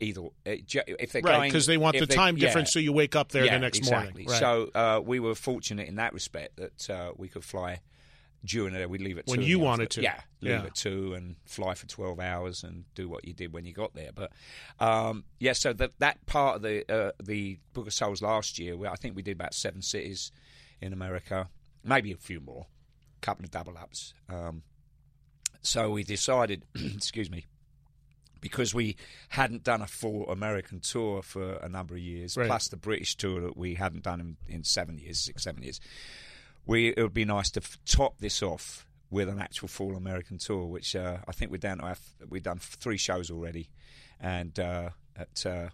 Either eh, if they're right because they want the time difference, so you wake up there yeah, the next exactly. morning. Right. So uh, we were fortunate in that respect that uh, we could fly during the day. We'd leave at when you wanted to. Yeah, leave yeah. at two and fly for twelve hours and do what you did when you got there. But um, yeah, so that that part of the uh, the Book of Souls last year, where I think we did about seven cities in America, maybe a few more, a couple of double ups. Um, so we decided, excuse me, because we hadn't done a full American tour for a number of years, right. plus the British tour that we hadn't done in, in seven years, six, seven years we it would be nice to f- top this off with an actual full American tour, which uh, I think we're down to. Have, we've done three shows already, and uh, at uh,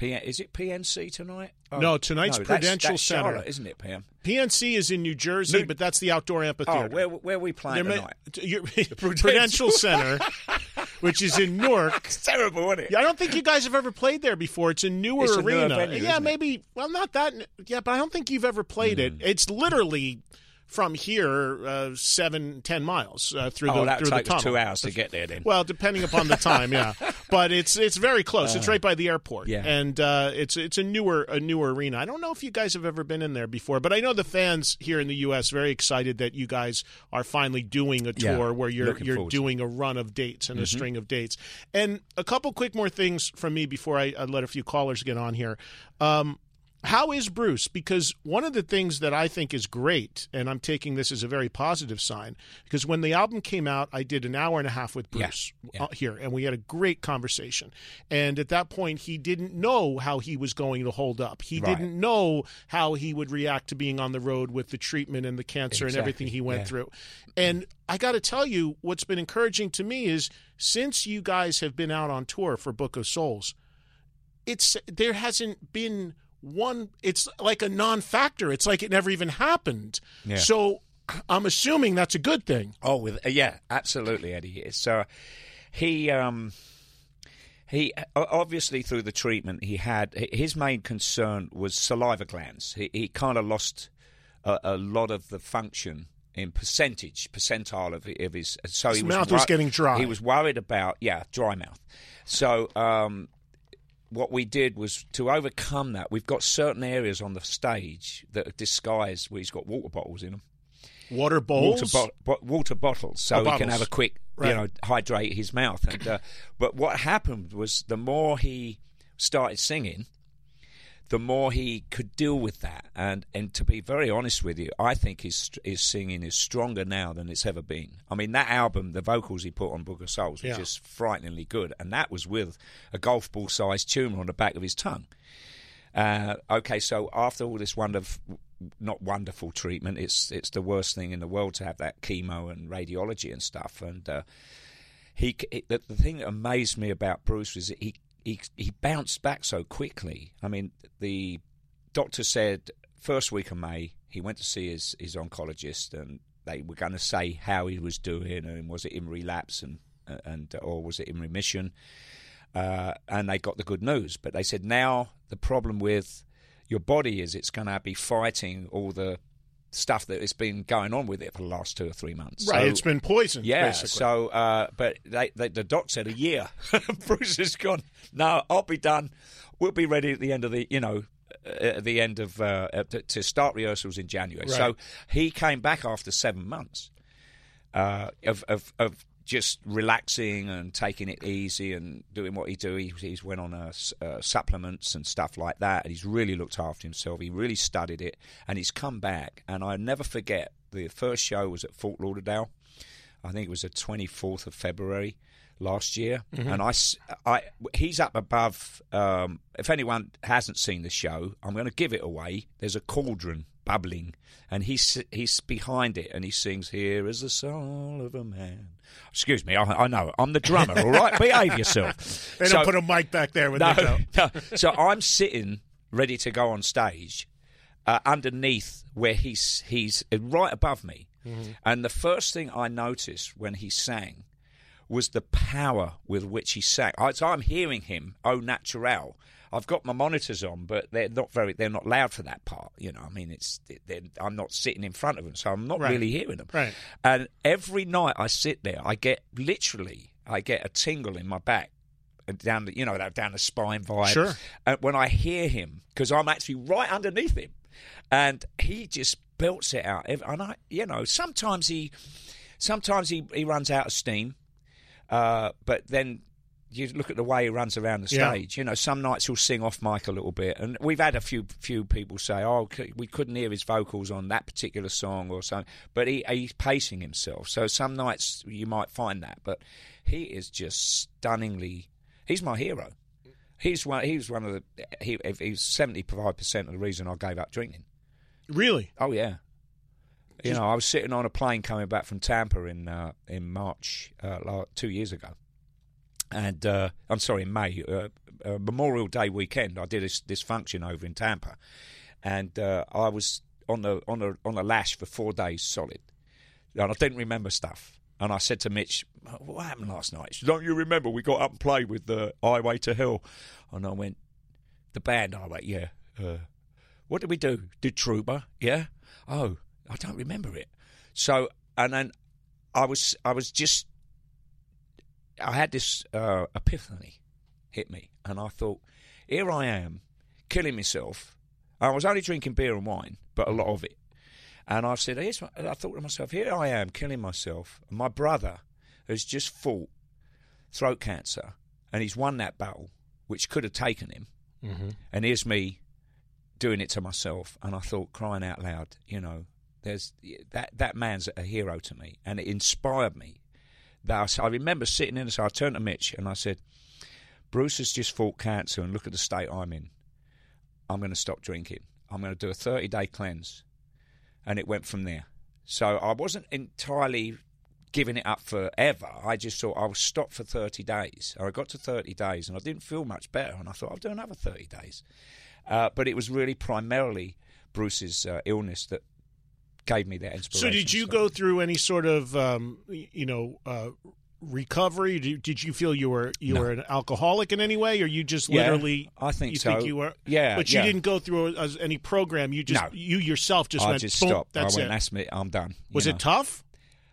is it PNC tonight? Oh, no, tonight's no, Prudential that's, that's Center, Charlotte, isn't it, Pam? PNC is in New Jersey, New- but that's the outdoor amphitheater. Oh, where where are we playing tonight? Prudential Center, which is in Newark. It's terrible, isn't it? Yeah, I don't think you guys have ever played there before. It's a newer it's arena. A venue, yeah, maybe. Well, not that. Yeah, but I don't think you've ever played mm. it. It's literally from here uh, seven, ten miles uh, through oh, the that through the tunnel. two hours to get there. Then, well, depending upon the time, yeah. But it's it's very close. Uh, it's right by the airport, yeah. And uh, it's it's a newer a newer arena. I don't know if you guys have ever been in there before, but I know the fans here in the U.S. very excited that you guys are finally doing a tour yeah, where you're you're doing a run of dates and mm-hmm. a string of dates. And a couple quick more things from me before I, I let a few callers get on here. Um, How is Bruce? Because one of the things that I think is great, and I'm taking this as a very positive sign, because when the album came out, I did an hour and a half with Bruce Yeah, yeah. uh, here, and we had a great conversation. And at that point, he didn't know how he was going to hold up. He Right. didn't know how he would react to being on the road with the treatment and the cancer and everything he went yeah. through. And I got to tell you, what's been encouraging to me is since you guys have been out on tour for Book of Souls, it's there hasn't been one it's like a non-factor it's like it never even happened Yeah. so i'm assuming that's a good thing Oh, with uh, yeah, absolutely, Eddie. It's uh, he um, he obviously through the treatment he had his main concern was saliva glands. He, he kind of lost a, a lot of the function in percentage percentile of, of his. So His he was mouth was wor- getting dry. He was worried about yeah, dry mouth. So um, what we did was to overcome that. We've got certain areas on the stage that are disguised where he's got water bottles in them water bowls water, bo- water bottles, so Oh, he can have a quick, Right. you know, hydrate his mouth. And uh, but what happened was the more he started singing, the more he could deal with that. And and to be very honest with you, I think his his singing is stronger now than it's ever been. I mean, that album, the vocals he put on Book of Souls, were Yeah. just frighteningly good, and that was with a golf ball sized tumour on the back of his tongue. Uh, okay, so after all this wonderful, not wonderful treatment, it's it's the worst thing in the world to have that chemo and radiology and stuff. And uh, he, the, the thing that amazed me about Bruce was that he he he bounced back so quickly. I mean, the doctor said first week of May he went to see his his oncologist and they were going to say how he was doing and was it in relapse and and or was it in remission uh, and they got the good news. But they said now the problem with your body is it's going to be fighting all the stuff that has been going on with it for the last two or three months. right So- it's been poisoned yeah. basically. So, uh, but they, they, the doc said a year. Bruce has gone. No, I'll be done. We'll be ready at the end of the, you know, uh, at the end of uh, uh, to, to start rehearsals in January. So he came back after seven months uh, of, of of just relaxing and taking it easy and doing what he do. He, he's went on uh, uh, supplements and stuff like that, and he's really looked after himself. He really studied it, and he's come back. And I never forget the first show was at Fort Lauderdale. I think it was the twenty fourth of February last year, and I, I- he's up above. Um, if anyone hasn't seen the show, I'm going to give it away. There's a cauldron bubbling, and he's he's behind it, and he sings, "Here is the soul of a man." Excuse me, I, I know I'm the drummer. all right, behave yourself. they don't put a mic back there when they go no, no. So I'm sitting ready to go on stage uh, underneath where he's he's right above me, Mm-hmm. and the first thing I noticed when he sang was the power with which he sang. I, so I'm hearing him au naturel. I've got my monitors on, but they're not very. They're not loud for that part. You know, I mean, it's I'm not sitting in front of them, so I'm not Right. really hearing them. Right. And every night I sit there, I get literally, I get a tingle in my back, and down the, you know, down the spine vibe. Sure. And when I hear him, because I'm actually right underneath him, and he just belts it out. And I, you know, sometimes he, sometimes he, he runs out of steam, uh, but then. You look at the way he runs around the Yeah. stage. You know, some nights he'll sing off mic a little bit, and we've had a few few people say, "Oh, we couldn't hear his vocals on that particular song or something." But he, he's pacing himself, so some nights you might find that. But he is just stunningly. He's my hero. He's one. He was one of the. He, he's seventy five percent of the reason I gave up drinking. really Oh yeah. You know, I was sitting on a plane coming back from Tampa in uh, in March uh, la- two years ago, and uh, I'm sorry, in May, uh, uh, Memorial Day weekend. I did this, this function over in Tampa, and uh, I was on the on the on the lash for four days solid, and I didn't remember stuff. And I said to Mitch, "What happened last night?" Said, Don't you remember we got up and played with the Highway to Hell? And I went, "The band." I went, "Yeah." Uh, what did we do? Did Trooper? Yeah. Oh, I don't remember it. So, and then I was, I was just, I had this uh, epiphany hit me, and I thought, here I am, killing myself. I was only drinking beer and wine, but a lot of it. And I said, here's my, I thought to myself, here I am, killing myself. And my brother has just fought throat cancer, and he's won that battle, which could have taken him. And here's me doing it to myself, and I thought, crying out loud, you know, there's that that man's a hero to me, and it inspired me. That I, I remember sitting in, so I turned to Mitch and I said, "Bruce has just fought cancer, and look at the state I'm in. I'm going to stop drinking. I'm going to do a 30 day cleanse," and it went from there. So I wasn't entirely giving it up forever. I just thought I would stop for 30 days. I got to 30 days and I didn't feel much better, and I thought I'll do another 30 days. Uh, but it was really primarily Bruce's uh, illness that gave me that inspiration. So, did you go through any sort of, um, you know, uh, recovery? Did, did you feel you were you No. were an alcoholic in any way, or you just Yeah, literally? I think you so. Think you were, Yeah, but you yeah. didn't go through as any program. You just No. you yourself just I went. just boom, stopped. That's I went, it. that's me. I'm done. you Was know. it tough?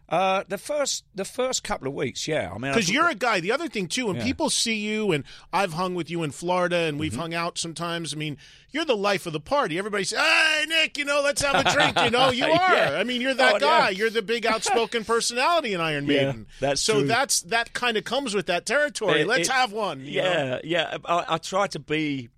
Uh, the first the first couple of weeks, yeah. I mean, Because you're a guy. The other thing too, when Yeah. people see you, and I've hung with you in Florida, and Mm-hmm. we've hung out sometimes. I mean, you're the life of the party. Everybody says, "Hey, Nick, you know, let's have a drink." You know, you are. Yeah. I mean, you're that Oh, guy. yeah. You're the big outspoken personality in Iron Yeah, Maiden. that's so. true. That's that kind of comes with that territory. It- let's it- have one. you know? Yeah, yeah. I, I try to be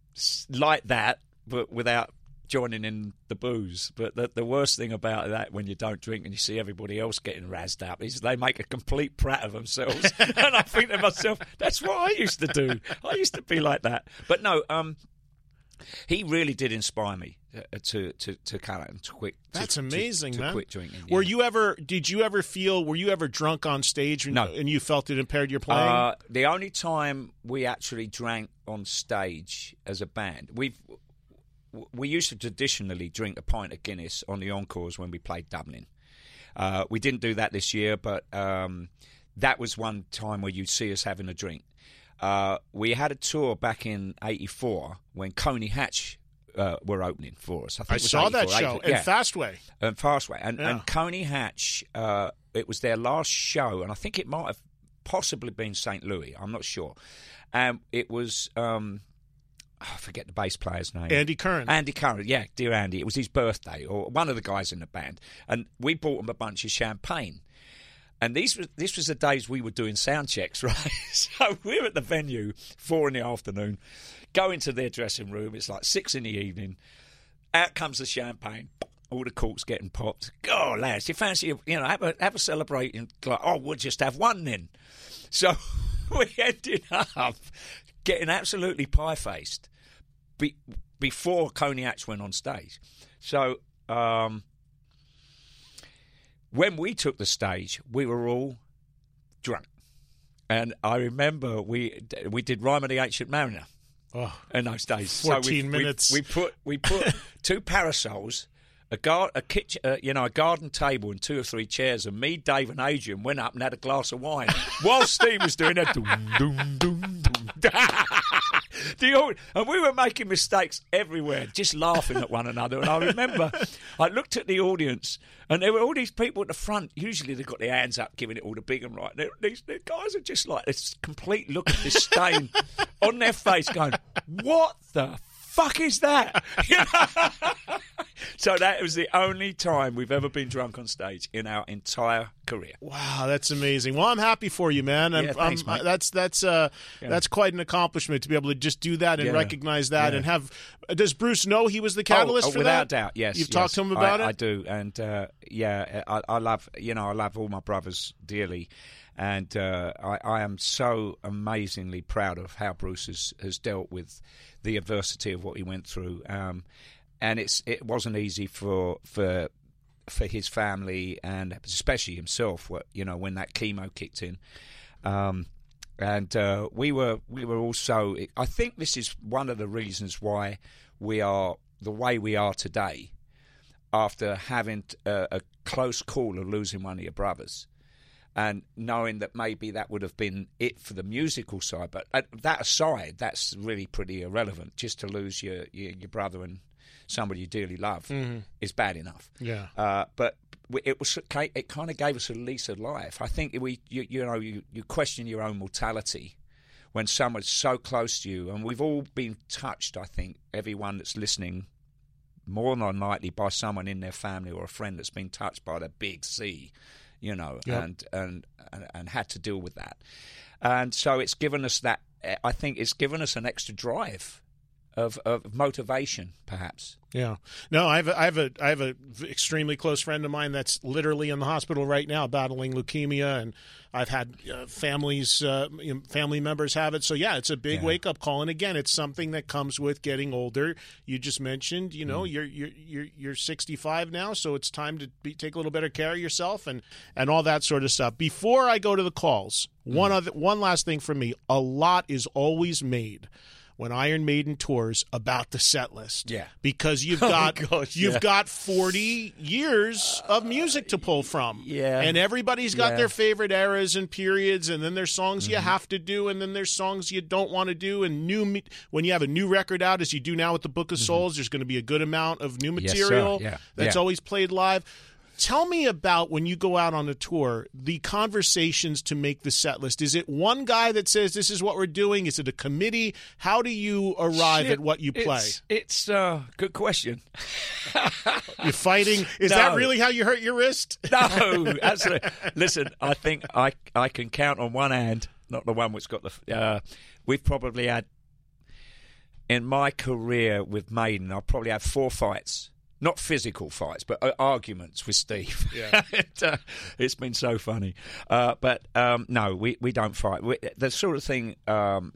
like that, but without joining in the booze. But the, the worst thing about that, when you don't drink and you see everybody else getting razzed up, is they make a complete prat of themselves. and I think to myself, that's what I used to do. I used to be like that. But no, um, he really did inspire me uh, to to to cut out and to quit. That's to- amazing, to, man. quit drinking. Were you ever? Did you ever feel? Were you ever drunk on stage? And, No. and you felt it impaired your playing. Uh, the only time we actually drank on stage as a band, we've we used to traditionally drink a pint of Guinness on the encores when we played Dublin. Uh, we didn't do that this year, but um, that was one time where you'd see us having a drink. Uh, we had a tour back in '84 when Coney Hatch uh, were opening for us. I, think I saw that 84, show 84, in yeah Fastway. and Fastway. And, Yeah. and Coney Hatch, uh, it was their last show, and I think it might have possibly been St. Louis. I'm not sure. And it was, um, Ah, I forget the bass player's name. Andy Curran. Andy Curran, yeah, dear Andy. It was his birthday, or one of the guys in the band, and we bought him a bunch of champagne. And these was this was the days we were doing sound checks, right? so we're at the venue, four in the afternoon, go into their dressing room. It's like six in the evening. Out comes the champagne. All the corks getting popped. Oh, lads, you fancy, you know, have a, have a celebrating. Like, oh, we'll just have one then. So we ended up getting absolutely pie faced be, before Coney Hatch went on stage. So um, when we took the stage, we were all drunk. And I remember we we did Rhyme of the Ancient Mariner Oh. in those days. 14 we, minutes. We, we put we put two parasols, a gar- a kitchen, uh, you know, a garden table, and two or three chairs. And me, Dave, and Adrian went up and had a glass of wine while Steve was doing that. Doom, doom, doom, doom. And we were making mistakes everywhere, just laughing at one another. And I remember, I looked at the audience, and there were all these people at the front. Usually, they've got their hands up, giving it all the big and right. They're- These, these guys are just like this complete look of disdain on their face, going, "What the fuck is that?" So that was the only time we've ever been drunk on stage in our entire career. Wow, that's amazing. Well, I'm happy for you, man. I'm, Yeah, thanks, I'm- mate. that's that's uh, Yeah. that's quite an accomplishment to be able to just do that and Yeah. recognize that and have. Does Bruce know he was the catalyst oh, oh, for without that? Without doubt, yes. You've yes. talked to him about I, it. I do, and uh, yeah, I, I love you know I love all my brothers dearly, and uh, I, I am so amazingly proud of how Bruce has, has dealt with the adversity of what he went through, um, and it's it wasn't easy for for for his family and especially himself. You know when that chemo kicked in. Um, and uh, we were we were also. I think this is one of the reasons why we are the way we are today, after having a, a close call of losing one of your brothers, and knowing that maybe that would have been it for the musical side. But uh, that aside, that's really pretty irrelevant. Just to lose your your, your brother and somebody you dearly love is bad enough. Yeah. Uh, but it was it kind of gave us a lease of life. I think we you, you know you, you question your own mortality when someone's so close to you, and we've all been touched. I think everyone that's listening, more than likely by someone in their family or a friend that's been touched by the big C, you know, Yep. and, and and and had to deal with that. And so it's given us that. I think it's given us an extra drive of, of motivation, perhaps. Yeah. No, I have a, I have a I have a extremely close friend of mine that's literally in the hospital right now battling leukemia, and I've had uh, families uh, you know, family members have it. So yeah, it's a big Yeah. wake up call, and again, it's something that comes with getting older. You just mentioned, you Mm. know, you're you're you're you're 65 now, so it's time to be, take a little better care of yourself and and all that sort of stuff. Before I go to the calls, one Mm. other one last thing for me: a lot is always made. When Iron Maiden tours about the set list, Yeah. because you've Oh, got gosh, you've yeah. got 40 years of music to pull from. Yeah. And everybody's got Yeah. Mm-hmm. their favorite eras and periods and then there's songs you have to do and then there's songs you don't want to do and new when you have a new record out as you do now with the Book of Souls there's going to be a good amount of new Mm-hmm. Yes, material Yeah. that's always played live. Tell me about when you go out on a tour, the conversations to make the set list. Is it one guy that says this is what we're doing? Is it a committee? How do you arrive Shit, at what you play? It's, it's uh, good question. You're fighting. Is that really how you hurt your wrist? No, absolutely. Listen, I think I I can count on one hand, not the one which got the. Uh, we've probably had in my career with Maiden, I've probably had four fights. Not physical fights, but uh, arguments with Steve. Yeah. it, uh, it's been so funny. Uh, but um, no, we, we don't fight. We, the sort of thing um,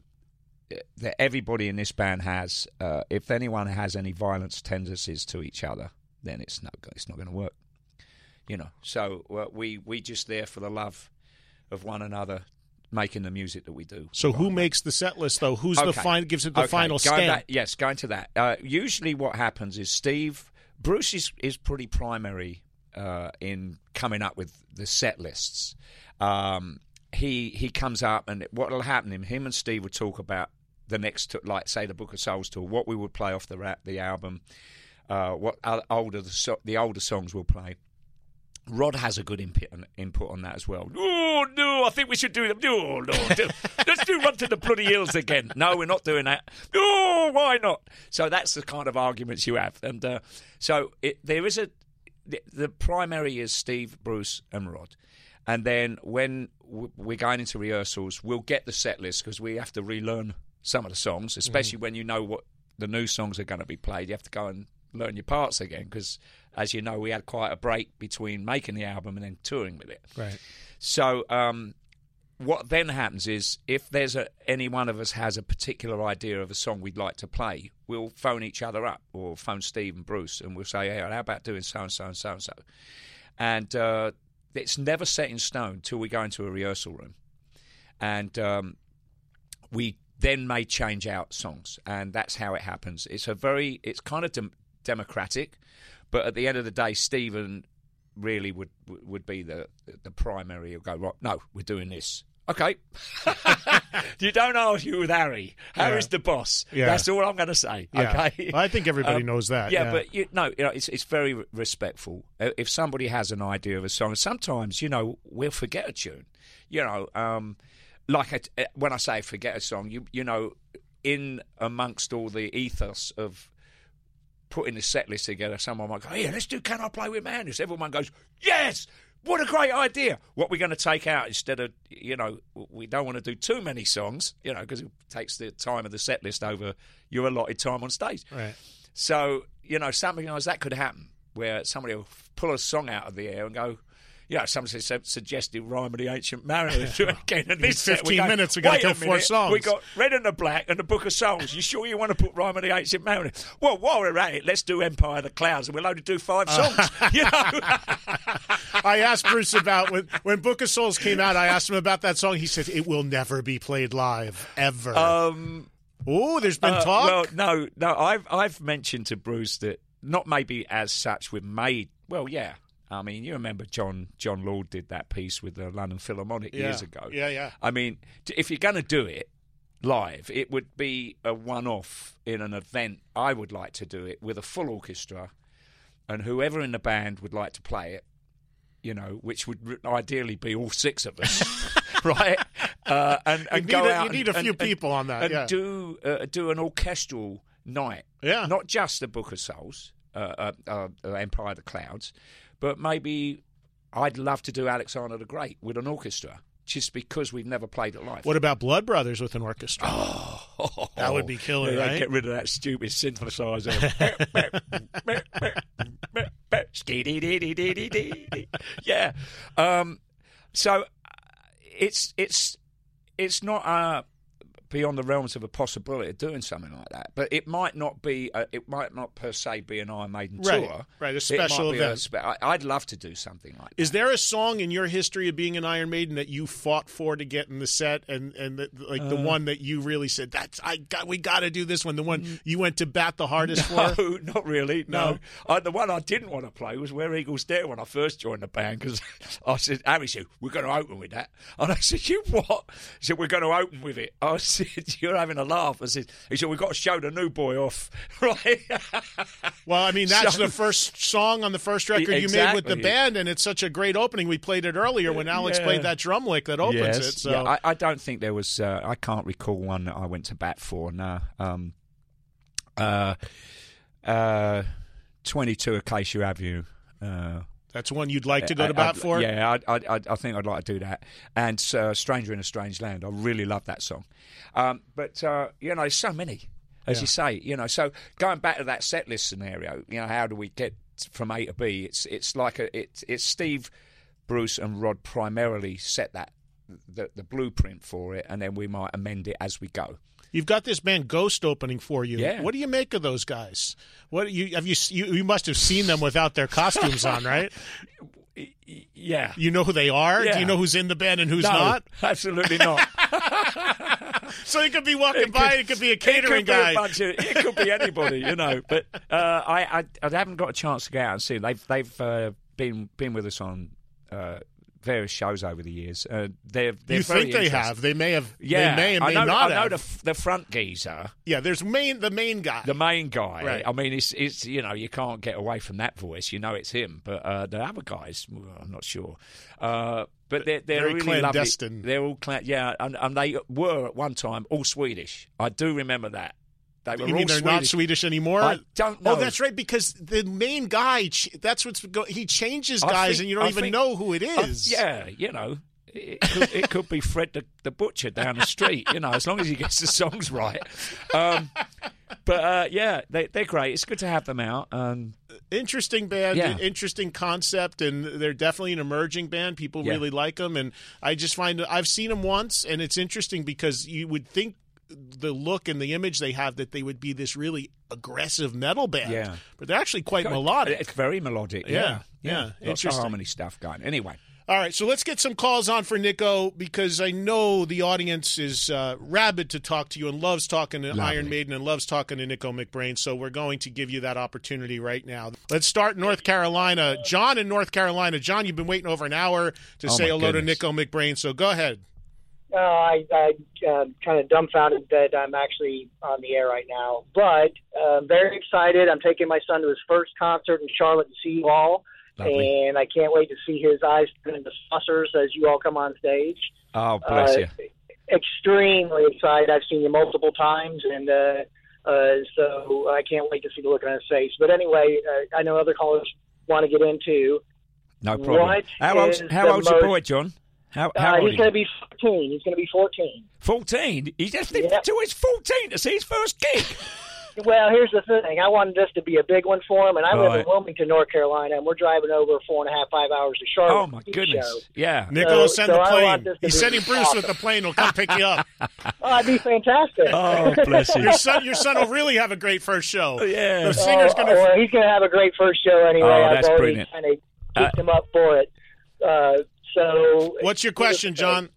that everybody in this band has, uh, if anyone has any violence tendencies to each other, then it's no, it's not going to work you know. So uh, we we just there for the love of one another, making the music that we do. So who makes the set list though? Who's the Okay. final gives it the Okay, final stamp? back- yes, going to that. Uh, usually, what happens is Steve Bruce is is pretty primary uh, in coming up with the set lists. Um, he he comes up, and what will happen? Him him and Steve would talk about the next, like say the Book of Souls tour, what we would play off the the album, uh, what o- older the, so- the older songs we'll play. Rod has a good input on, input on that as well. Oh no, I think we should do them. No, no, do- let's do Run to the Bloody Hills again. No, we're not doing that. Oh, why not? So that's the kind of arguments you have, and uh, so it, there is a the, the primary is Steve, Bruce, and Rod, and then when w- we're going into rehearsals, we'll get the set list because we have to relearn some of the songs, especially when you know what the new songs are going to be played. You have to go and learn your parts again because, as you know, we had quite a break between making the album and then touring with it. Right. So, um, what then happens is if there's a, any one of us has a particular idea of a song we'd like to play, we'll phone each other up or phone Steve and Bruce and we'll say, hey, how about doing so and so and so and so? And uh, it's never set in stone till we go into a rehearsal room. And um, we then may change out songs, and that's how it happens. It's a very, it's kind of dem- democratic, but at the end of the day, Stephen really would would be the the primary. He'll go right. No, we're doing this. Okay. you don't argue with Harry. Harry's the boss. Yeah. That's all I'm going to say. Yeah. Okay. I think everybody Um, knows that. Yeah, Yeah, but you, no, you know, it's it's very respectful. Uh, If somebody has an idea of a song, sometimes you know we'll forget a tune. You know, um, like a, uh, when I say forget a song, you you know, in amongst all the ethos of putting the set list together, someone might go, oh, "Yeah, let's do Can I Play with Madness?" Everyone goes, "Yes." What a great idea! What we're going to take out instead of, you know, we don't want to do too many songs, you know, because it takes the time of the set list over your allotted time on stage. Right. So, you know, something like that could happen where somebody will pull a song out of the air and go, you know, somebody su- suggested Rhyme of the Ancient Mariner again. And this set, 15 go, minutes, we gotta "Wait kill four songs." We got Red and the Black and the Book of Souls. You sure you want to put Rhyme of the Ancient Mariner? Well, while we're at it, let's do Empire of the Clouds and we'll only do five songs. you know? I asked Bruce about when when Book of Souls came out. I asked him about that song. He said it will never be played live ever. um, oh, there's been Uh, talk. Well, no, no. I've I've mentioned to Bruce that not maybe as such with Maid. Well, yeah. I mean, you remember John Jon Lord did that piece with the London Philharmonic Yeah. years ago. Yeah, yeah. I mean, if you're going to do it live, it would be a one-off in an event. I would like to do it with a full orchestra, and whoever in the band would like to play it. You know, which would ideally be all six of us, right? Uh, and and go a- out you need and- a few and- people on that, and yeah. do uh, do an orchestral night. Yeah. not just the Book of Souls, uh, uh, uh, uh, Empire of the Clouds, but maybe I'd love to do Alexander the Great with an orchestra, just because we've never played it live. What about Blood Brothers with an orchestra? Oh, That would be killer, Yeah, right? Get rid of that stupid synthesizer. Yeah. Um, so uh, it's it's it's not uh, beyond the realms of a possibility of doing something like that. But it might not be. Uh, it might not per se be an Iron Maiden Right, tour. right, a special be a event. spe- I'd love to do something like that. Is there a song in your history of being an Iron Maiden that you fought for to get in the set, and and the, like Uh. the one that you really said that's I got we got to do this one, the one Mm. you went to bat the hardest for? No, not really. No, No. I, the one I didn't want to play was Where Eagles Dare when I first joined the band because I said, Harry said, we're going to open with that. And I said, you what? He said, we're going to open with it. I said, you're having a laugh. I said, he said, we've got to show the new boy off. Right? Well, I mean that's So- the first song on the first record you made with the band, and it's such a great opening. We played it earlier when Alex Yeah. played that drum lick that opens it. So Yeah, I, I don't think there was. Uh, I can't recall one that I went to bat for. No. Um, uh, uh, Twenty-two have you. Uh, that's one you'd like to go to bat I'd- for. Yeah, I, I, think I'd like to do that. And uh, "Stranger in a Strange Land," I really love that song. Um, but uh, you know, there's so many, as you say. You know, so going back to that set list scenario, you know, how do we get from A to B? It's it's like a it's it's Steve, Bruce, and Rod primarily set that the, the blueprint for it, and then we might amend it as we go. You've got this band Ghost opening for you. Yeah. What do you make of those guys? What you have you you, you must have seen them without their costumes on, right? Yeah. You know who they are. Yeah. Do you know who's in the band and who's no, not? absolutely not. So he could be walking by. It could be a catering it could guy. A of, it could be anybody, you know. But uh, I, I, I haven't got a chance to go out and see them. They've, they've uh, been been with us on uh, various shows over the years. Uh, they're, they're you think they have? They may have. Yeah, they may and I may know, not I know have. the, f- the front geezer, yeah, there's main the main guy. the main guy. Right. I mean, it's, it's you know you can't get away from that voice. You know it's him. But uh, the other guys, well, I'm not sure. Uh, but they're, they're Very really clandestine. lovely. They're all cla- yeah, and, and they were at one time all Swedish. I do remember that. They were you mean they're Swedish. not Swedish anymore? I don't know. Oh, that's right. Because the main guy, that's what's go- he changes guys, think- and you don't I even think- know who it is. Is. yeah, you know, it could, it could be Fred the, the butcher down the street. You know, as long as he gets the songs right. Um, but uh, yeah, they, they're great. It's good to have them out. Um, interesting band, Yeah. interesting concept, and they're definitely an emerging band. People Yeah. really like them, and I just find I've seen them once, and it's interesting because you would think the look and the image they have that they would be this really aggressive metal band, Yeah. but they're actually quite melodic. It's very melodic. Yeah, Yeah, yeah, of interesting. harmony stuff going. Anyway, All right, so let's get some calls on for Nicko because I know the audience is uh, rabid to talk to you and loves talking to Iron Maiden and loves talking to Nicko McBrain. So we're going to give you that opportunity right now. Let's start North Carolina. John in North Carolina. John, you've been waiting over an hour to Oh, say hello to. Nicko McBrain. So go ahead. Uh, I, I uh, kind of dumbfounded that I'm actually on the air right now, but uh, very excited. I'm taking my son to his first concert in Charlotte to see you all, Lovely. and I can't wait to see his eyes turn into saucers as you all come on stage. oh bless Uh, you. Extremely excited. I've seen you multiple times, and uh, uh, so I can't wait to see the look on his face. But anyway, uh, I know other callers want to get into. No problem. what how old's, how old's your boy, John? How, Uh, how old he's going to be 14. He's going to be 14. 14. He's just lived Yep. until he's 14 to see his first gig. Well, here's the thing. I wanted this to be a big one for him, and I live Right. in Wilmington, North Carolina, and we're driving over four and a half, five hours to Charlotte. oh my goodness. Show. Yeah. Nicko So- will send so the plane. this to He's sending Bruce awesome. with the plane. He'll come pick you up. Oh, that'd be fantastic. Oh bless you. your son, your son will really have a great first show. Yeah. The singer's Oh, going to. well, he's going to have a great first show anyway. Oh, I've that's already brilliant. kind of kicked him up for it. Uh, so, What's your question, John?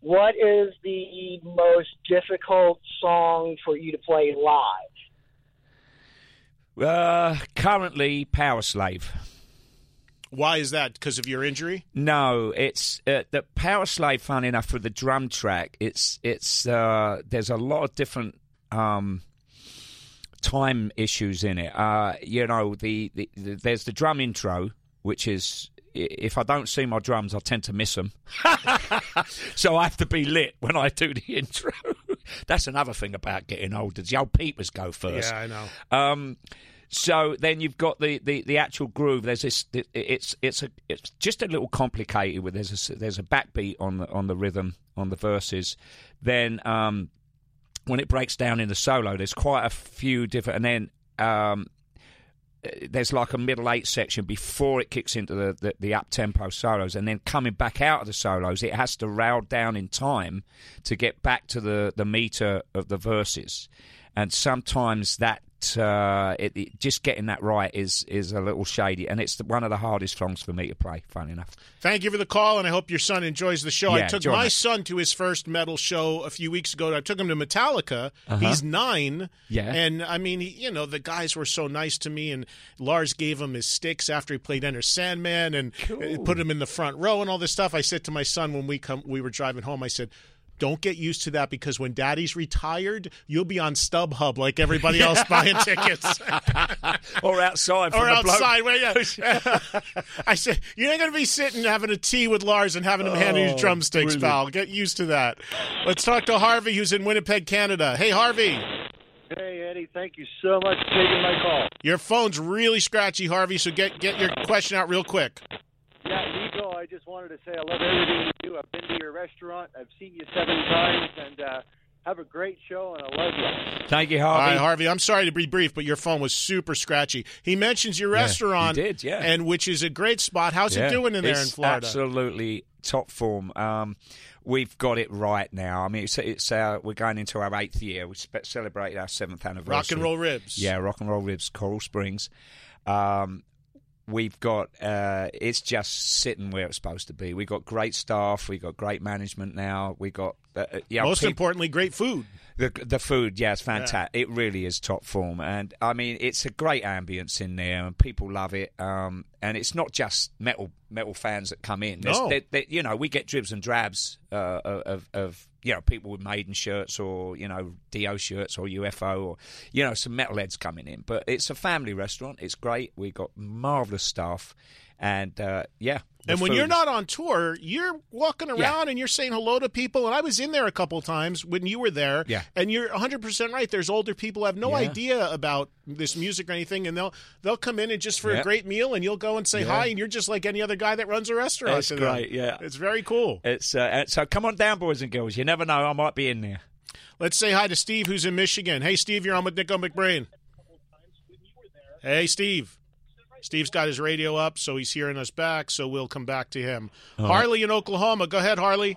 What is the most difficult song for you to play live? Uh, currently, Powerslave. Why is that? Because of your injury? No, it's uh, the Powerslave. Fun enough for the drum track. It's it's uh, there's a lot of different um, time issues in it. Uh, you know, the, the, the there's the drum intro, which is i- if I don't see my drums, I tend to miss them. so I have to be lit when I do the intro. That's another thing about getting older. The old peepers go first. Yeah, I know. Um, so then you've got the, the, the actual groove. There's this. It's it's a it's just a little complicated. With there's a there's a backbeat on the on the rhythm on the verses. Then um, when it breaks down in the solo, there's quite a few different, and then um, Uh, there's like a middle eight section before it kicks into the, the, the up tempo solos, and then coming back out of the solos, it has to rail down in time to get back to the, the meter of the verses, and sometimes that uh, it, it, just getting that right is is a little shady, and it's one of the hardest songs for me to play. Funny enough. Thank you for the call, and I hope your son enjoys the show. Yeah, I took my it. son to his first metal show a few weeks ago. I took him to Metallica. He's nine. Uh-huh. Yeah. and I mean, he, you know, the guys were so nice to me, and Lars gave him his sticks after he played Enter Sandman, and uh, put him in the front row and all this stuff. I said to my son when we come, we were driving home. I said. Don't get used to that because when daddy's retired, you'll be on StubHub like everybody else buying tickets. or outside, or the outside. Well, yeah. I said you ain't going to be sitting having a tea with Lars and having him hand you Oh, drumsticks, brilliant. pal. Get used to that. Let's talk to Harvey, who's in Winnipeg, Canada. Hey, Harvey, Hey, Eddie, thank you so much for taking my call. your phone's really scratchy, Harvey. So get get your question out real quick. Yeah, Nicko, I just wanted to say I love everything you do. I've been to your restaurant. I've seen you seven times, and uh, have a great show, and I love you. Thank you, Harvey. right, Harvey. I'm sorry to be brief, but your phone was super scratchy. He mentions your restaurant, he did, yeah. and which is a great spot. How's Yeah. it doing in there in Florida? Absolutely top form. Um, we've got it right now. I mean, it's, it's uh, we're going into our eighth year. We spe- celebrated our seventh anniversary. Rock and roll ribs. Yeah, rock and roll ribs, Coral Springs. Um, we've got uh, it's just sitting where it's supposed to be. We've got great staff. We've got great management now. we've got uh, uh, yeah, Most importantly, great food. the the food, yeah, it's fantastic. It really is top form, and I mean, it's a great ambience in there, and people love it. Um, and it's not just metal metal fans that come in. There's- No. there- there- you know, we get dribs and drabs uh, of of you know people with Maiden shirts or you know Dio shirts or UFO or you know some metalheads coming in. But it's a family restaurant. It's great. We've got marvelous staff, and uh, yeah. And when food you're not on tour, you're walking around Yeah. and you're saying hello to people. And I was in there a couple times when you were there. Yeah. And you're 100% right. There's older people who have no Yeah. idea about this music or anything, and they'll they'll come in and just for a great meal, and you'll go and say Yeah. hi, and you're just like any other guy that runs a restaurant. It's them. great, yeah. It's very cool. It's uh, so come on down, boys and girls. You never know. I might be in there. Let's say hi to Steve, who's in Michigan. Hey, Steve, you're on with Nicko McBrain. Hey, Steve. Steve's got his radio up, so he's hearing us back, so we'll come back to him. Harley in Oklahoma. Go ahead, Harley.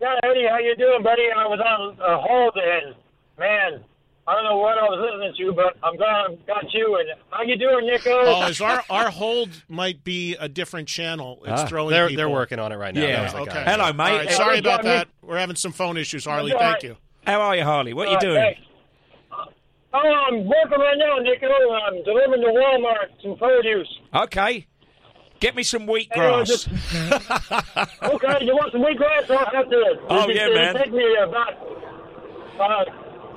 Yeah, Eddie, how you doing, buddy? I was on a hold, and man, I don't know what I was listening to, but I'm glad I got you. And how you doing, Nicko? Oh, is our our hold might be a different channel. It's Ah. throwing They're people. they're working on it right now. Yeah. That was the Okay. Hello, mate. All right, sorry about that. We're having some phone issues, Harley. Thank you. How are you, Harley? What are you doing? thanks. Oh, I'm working right now, Nicko. I'm delivering to Walmart some produce. Okay. Get me some Hey, I wheatgrass. just- Okay, you want some wheatgrass? I'll have to. Oh, it, yeah, it, man. Take me about. Uh,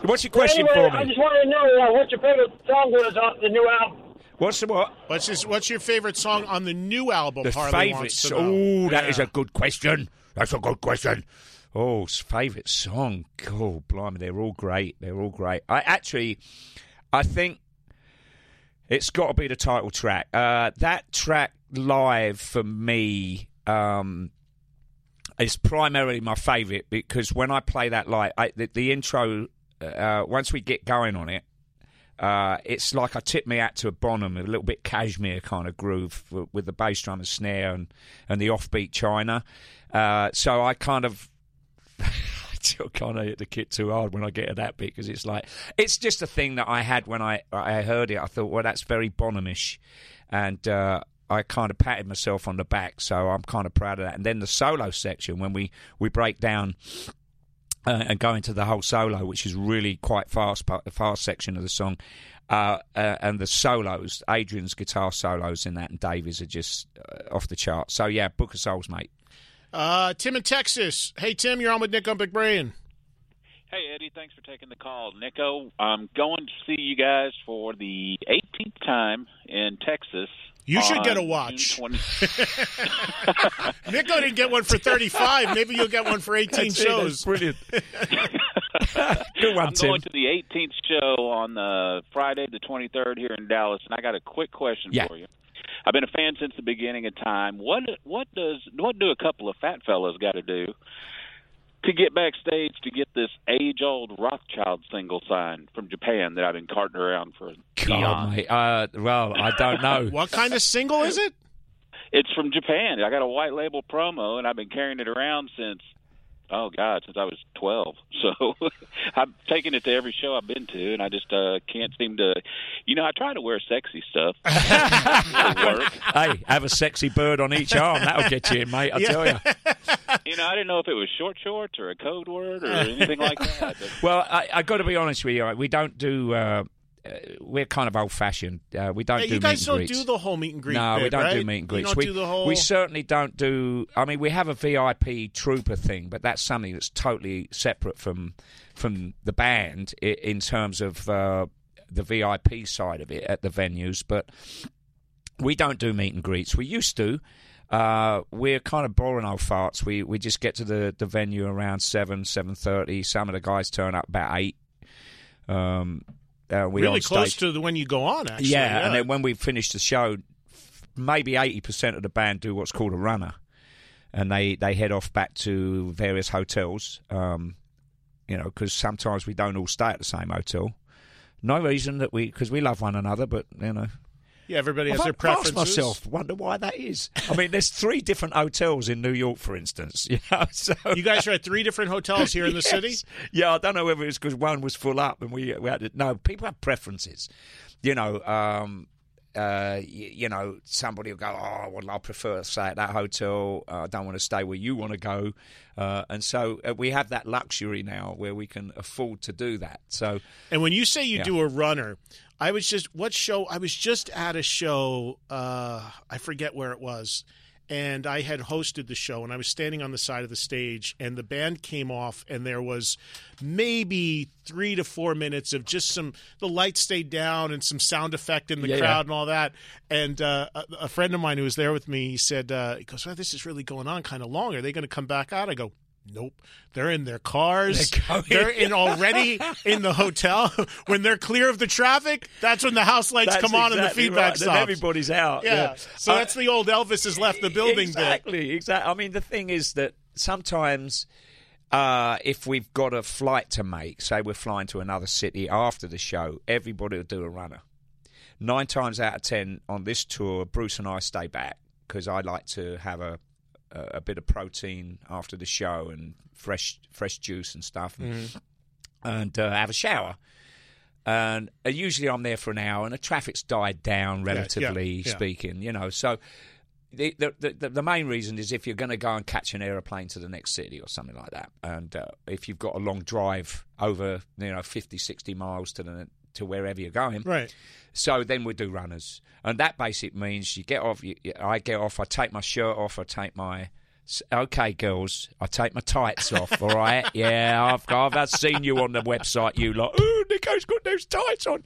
What's your question anyway, for I just want to know uh, what your favorite song was off the new album. What's the what? What's his, What's your favorite song on the new album? The Harley favourite wants to song. know. Oh, that is Yeah. a good question. That's a good question. Oh, favourite song. Oh, blimey, they're all great. They're all great. I actually, I think it's got to be the title track. Uh, that track live for me um, is primarily my favourite because when I play that live, I, the, the intro, uh, once we get going on it, uh, it's like I tip me out to a Bonham, a little bit Kashmir kind of groove with, the bass drum and snare and, and the offbeat China. Uh, so I kind of kind of hit the kit too hard when I get to that bit because it's like it's just a thing that I had when I I heard it. I thought, well, that's very Bonhamish, and uh, I kind of patted myself on the back. So I'm kind of proud of that. And then the solo section when we we break down uh, and go into the whole solo, which is really quite fast, part, the fast section of the song. Uh, uh, and the solos, Adrian's guitar solos in that, and Davies are just uh, off the chart. So yeah, Book of Souls, mate. Uh, Tim in Texas. Hey, Tim, you're on with Nicko McBrain. Hey, Eddie, thanks for taking the call. Nicko, I'm going to see you guys for the 18th time in Texas. You should get a watch. 20 Nicko didn't get one for 35. Maybe you'll get one for 18 shows. brilliant. Good one, I'm Tim. going to the 18th show on uh, Friday, the 23rd, here in Dallas, and I got a quick question Yeah. for you. I've been a fan since the beginning of time. What what does what do a couple of fat fellas got to do to get backstage to get this age-old Wrathchild single signed from Japan that I've been carting around for God, eons. Uh, well, I don't know. What kind of single is it? It's from Japan. I got a white label promo, and I've been carrying it around since oh god, since I was twelve. So I've taken it to every show I've been to, and I just uh, can't seem to. You know, I try to wear sexy stuff. Work. hey, have a sexy bird on each arm. That'll get you in, mate. I tell you. You know, I didn't know if it was short shorts or a code word or anything like that. But Well, I, I got to be honest with you. We don't do. Uh, we're kind of old fashioned. Uh, we don't Yeah, do you guys meet don't greets. do the whole meet and greet. No, we don't do meet and greets. We, whole. we certainly don't do. I mean, we have a VIP trooper thing, but that's something that's totally separate from from the band in terms of uh, the VIP side of it at the venues. But we don't do meet and greets. We used to. Uh, we're kind of boring old farts. We we just get to the, the venue around seven seven thirty. Some of the guys turn up about eight. Um, uh, we really close to the when you go on. Actually, yeah, and then when we finish the show, maybe eighty percent of the band do what's called a runner, and they they head off back to various hotels. Um, you know, because sometimes we don't all stay at the same hotel. No reason that we because we love one another, but you know. Yeah, everybody has I've their preferences. myself, wonder why that is. I mean, there's three different hotels in New York, for instance. You know, so You guys are at three different hotels here in the Yes. city. Yeah, I don't know whether it's because one was full up and we, we had to, no. People have preferences, you know. Um, uh, you, you know, somebody will go, oh, well, I prefer to stay at that hotel. Uh, I don't want to stay where you want to go, uh, and so uh, we have that luxury now where we can afford to do that. So And when you say you Yeah. do a runner, I was just what show? I was just at a show. Uh, I forget where it was, and I had hosted the show, and I was standing on the side of the stage, and the band came off, and there was maybe three to four minutes of just some. The lights stayed down, and some sound effect in the Yeah, crowd, yeah. and all that. And uh, a, a friend of mine who was there with me, he said, uh, "He goes, well, this is really going on kind of long. Are they going to come back out?" I go. Nope, they're in their cars. They're They're in already in the hotel. when they're clear of the traffic, that's when the house lights That's come on and the feedback right. Stops. everybody's out. yeah. So Uh, that's the old Elvis has left the building bit. Exactly, exactly. I mean, the thing is that sometimes uh, if we've got a flight to make, say we're flying to another city after the show, everybody will do a runner. Nine times out of ten on this tour, Bruce and I stay back because I like to have a, a a bit of protein after the show and fresh fresh juice and stuff, and, and uh, have a shower. And uh, usually I'm there for an hour, and the traffic's died down, relatively yeah. speaking. You know, so the, the the the main reason is if you're going to go and catch an aeroplane to the next city or something like that, and uh, if you've got a long drive over, you know, 50, 60 miles to the to wherever you're going, Right. So then we do runners, and that basically means you get off. You, I get off. I take my shirt off. I take my. Okay, girls, I take my tights off. All right, yeah, I've I've I've seen you on the website. You like, oh, Nicko's got those tights on.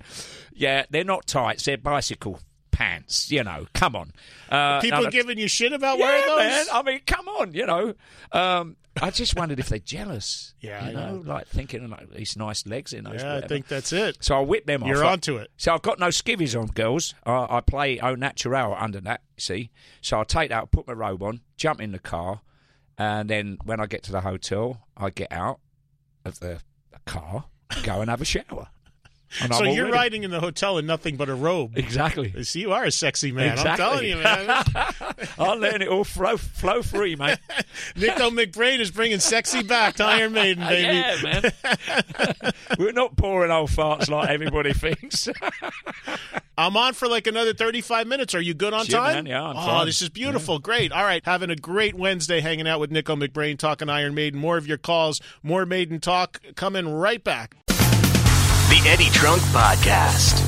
Yeah, they're not tights. They're bicycle pants. You know, come on. Uh, People giving you shit about yeah, wearing those? man. I mean, come on, you know. Um, I just wondered if they're jealous. Yeah, you know, know. like thinking like these nice legs in those. yeah, I think that's it. So I whip them off. You're onto it. So I've got no skivvies on, girls. I, I play au natural under that, see. So I take that, put my robe on, jump in the car, and then when I get to the hotel, I get out of the car, go and have a shower. So you're riding in the hotel in nothing but a robe. Exactly. See, you are a sexy man. Exactly. I'm telling you, man. I'll let it all flow, flow free, mate. Nicko McBrain is bringing sexy back to Iron Maiden, baby. Yeah, man. We're not pouring old farts like everybody thinks. I'm on for like another 35 minutes. Are you good on time? man. Yeah, I'm oh, fine. this is beautiful. Great. All right. Having a great Wednesday hanging out with Nicko McBrain, talking Iron Maiden. More of your calls, more Maiden talk coming right back. The Eddie Trunk Podcast.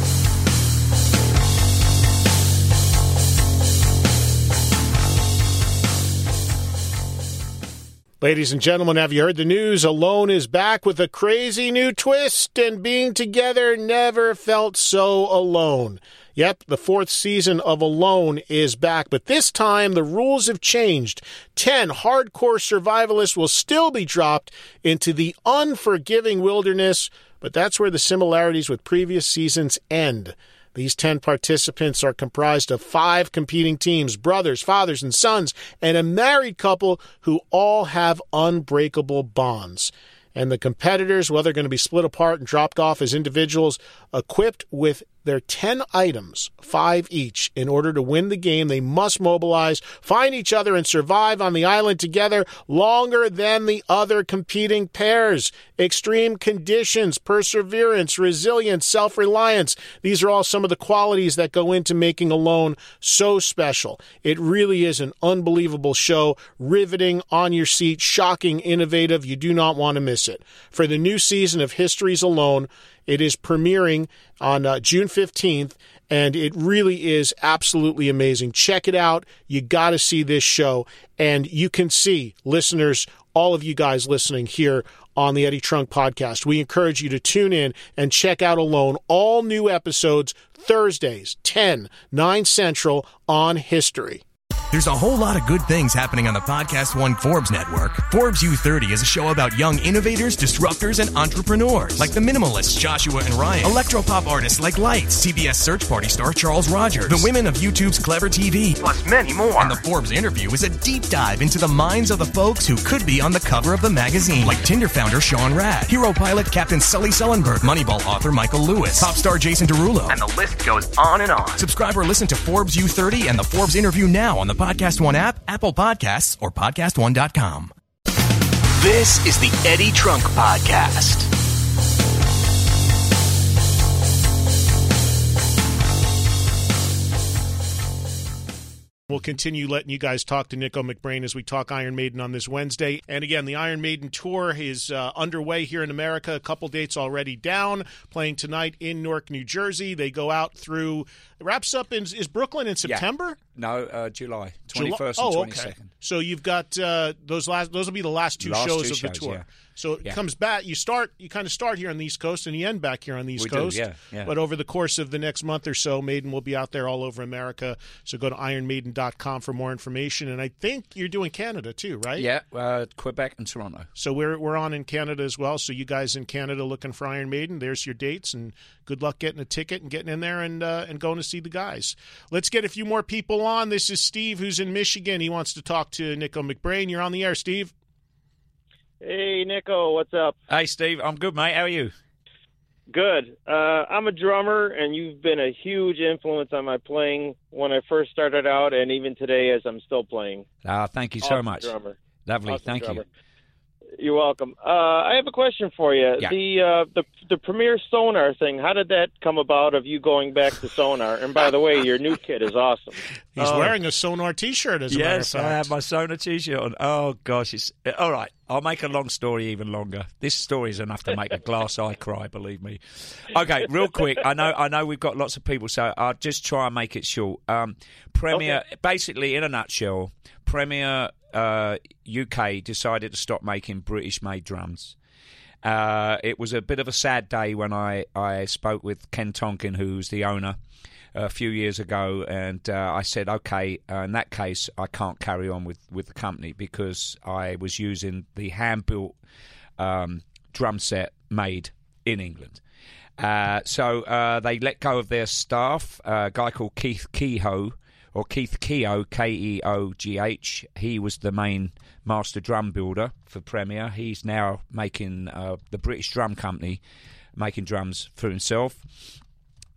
Ladies and gentlemen, have you heard the news? Alone is back with a crazy new twist, and being together never felt so alone. Yep, the fourth season of Alone is back, but this time the rules have changed. Ten hardcore survivalists will still be dropped into the unforgiving wilderness, but that's where the similarities with previous seasons end. These 10 participants are comprised of five competing teams brothers, fathers, and sons, and a married couple who all have unbreakable bonds. And the competitors, well, they're going to be split apart and dropped off as individuals equipped with their 10 items, five each. In order to win the game, they must mobilize, find each other, and survive on the island together longer than the other competing pairs. Extreme conditions, perseverance, resilience, self reliance. These are all some of the qualities that go into making Alone so special. It really is an unbelievable show, riveting, on your seat, shocking, innovative. You do not want to miss it. For the new season of History's Alone, it is premiering on uh, June 15th, and it really is absolutely amazing. Check it out. You got to see this show. And you can see, listeners, all of you guys listening here on the Eddie Trunk podcast, we encourage you to tune in and check out Alone. All new episodes Thursdays, 10, 9 Central on History. There's a whole lot of good things happening on the Podcast One Forbes network. Forbes U30 is a show about young innovators, disruptors, and entrepreneurs like the minimalists Joshua and Ryan, electropop artists like Lights, CBS Search Party star Charles Rogers, the women of YouTube's Clevver TV, Plus many more. and the Forbes interview is a deep dive into the minds of the folks who could be on the cover of the magazine, like Tinder founder Sean Rad, hero pilot Captain Sully Sullenberg, Moneyball author Michael Lewis, pop star Jason Derulo. and the list goes on and on. Subscribe or listen to Forbes U30 and the Forbes interview now on the Podcast One app, Apple Podcasts, or PodcastOne.com. This is the Eddie Trunk Podcast. We'll continue letting you guys talk to Nicko McBrain as we talk Iron Maiden on this Wednesday. And again, the Iron Maiden tour is uh, underway here in America. A couple dates already down. Playing tonight in Newark, New Jersey. They go out through. It wraps up in is Brooklyn in September. Yeah. No, uh, July July- 21st oh, and 22nd. okay. So you've got uh, those last. Those will be the last two Last shows two of the shows, tour. yeah. So it Yeah. comes back. You start. You kind of start here on the East Coast and you end back here on the East We do, Coast. yeah, yeah. But over the course of the next month or so, Maiden will be out there all over America. So go to ironmaiden.com for more information. And I think you're doing Canada too, right? Yeah, uh, Quebec and Toronto. So we're we're on in Canada as well. So you guys in Canada looking for Iron Maiden, there's your dates, and good luck getting a ticket and getting in there and uh, and going to see the guys. Let's get a few more people on. This is Steve, who's in Michigan. He wants to talk to Nicko McBrain. You're on the air, Steve. Hey, Nicko, what's up? Hey, Steve, I'm good, mate. How are you? Good. Uh, I'm a drummer, and you've been a huge influence on my playing when I first started out, and even today as I'm still playing. Ah, thank you so Awesome much. Drummer. Lovely, Awesome thank drummer. you. You're welcome. Uh, I have a question for you. Yeah. The uh, the the Premier Sonor thing. How did that come about? Of you going back to Sonor? And by the way, your new kit is awesome. He's Oh. wearing a Sonor T-shirt, as a matter of Yes, I have my Sonor t-shirt on. Oh gosh, it's all right. I'll make a long story even longer. This story is enough to make a glass eye cry. Believe me. Okay, real quick. I know, I know, we've got lots of people, so I'll just try and make it short. Um, Premier, basically, in a nutshell, Premier uh, UK decided to stop making British-made drums. Uh, it was a bit of a sad day when I, I spoke with Ken Tonkin, who's the owner, a few years ago, and uh, I said, okay, uh, in that case, I can't carry on with, with the company because I was using the hand built um, drum set made in England. Uh, so uh, they let go of their staff, uh, a guy called Keith Kehoe, or Keith Keogh, K E O G H. He was the main master drum builder for Premier. He's now making uh, the British Drum Company making drums for himself.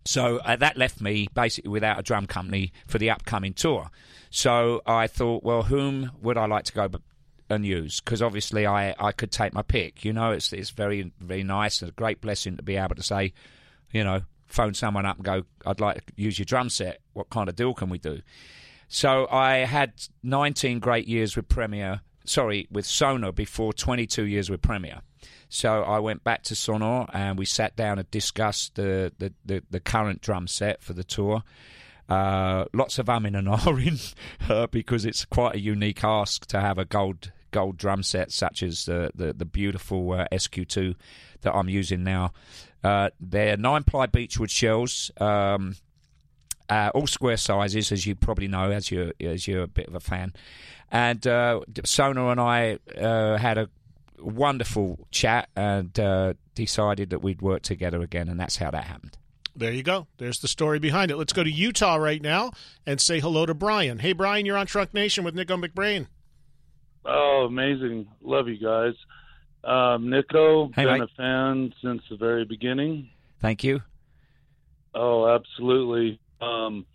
So uh, that left me basically without a drum company for the upcoming tour. So I thought, well, whom would I like to go and use? Because obviously I, I could take my pick. You know, it's it's very very nice and a great blessing to be able to say, you know, phone someone up and go, I'd like to use your drum set. What kind of deal can we do? So I had 19 great years with Premier, sorry, with Sonor before 22 years with Premier. So I went back to Sonor and we sat down and discussed the, the, the, the current drum set for the tour. Uh, lots of umming and ahhing uh, because it's quite a unique ask to have a gold gold drum set such as the the, the beautiful uh, SQ2 that I'm using now. Uh, they're nine ply beechwood shells. Um, uh, all square sizes, as you probably know, as you're as you're a bit of a fan. And uh, Sonor and I uh, had a wonderful chat and uh, decided that we'd work together again, and that's how that happened. There you go. There's the story behind it. Let's go to Utah right now and say hello to Brian. Hey, Brian, you're on Trunk Nation with Nicko McBrain. Oh, amazing. Love you guys. Um, Nicko, Hey, been a fan since the very beginning. Thank you. Oh, absolutely. Um,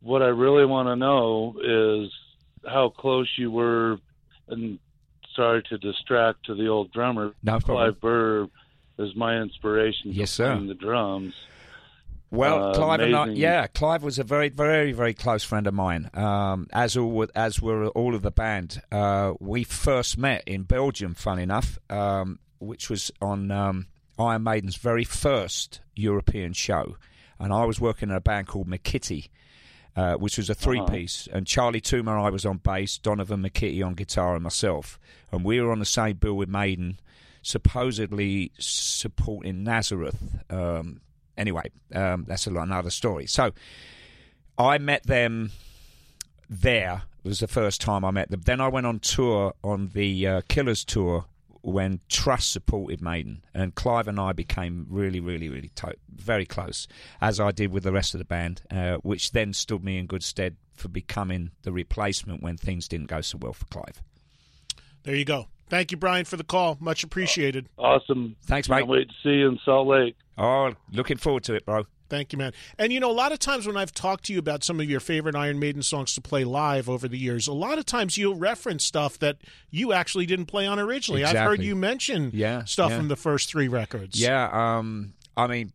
what I really want to know is how close you were, and sorry to distract to the old drummer. No problem. Clive Burr is my inspiration Yes, sir. the drums. Well, Uh, Clive and I, yeah, Clive was a very, very, very close friend of mine. Um, as all, as were all of the band. Uh, we first met in Belgium, fun enough, um, which was on um, Iron Maiden's very first European show, and I was working in a band called McKitty. Uh, which was a three-piece, and Charlie Toomer, I was on bass, Donovan McKitty on guitar, and myself, and we were on the same bill with Maiden, supposedly supporting Nazareth. Um, anyway, um, that's another story. So I met them there. It was the first time I met them. Then I went on tour on the uh, Killers tour when Trust supported Maiden, and Clive and I became really, really, really to- very close, as I did with the rest of the band, uh, which then stood me in good stead for becoming the replacement when things didn't go so well for Clive. There you go. Thank you, Brian, for the call. Much appreciated. Awesome. Thanks, Can't wait to see you in Salt Lake. Oh, looking forward to it, bro. Thank you, man. And you know, a lot of times when I've talked to you about some of your favorite Iron Maiden songs to play live over the years, a lot of times you'll reference stuff that you actually didn't play on originally. I've heard you mention Yeah, stuff yeah. from the first three records. Yeah, um, I mean,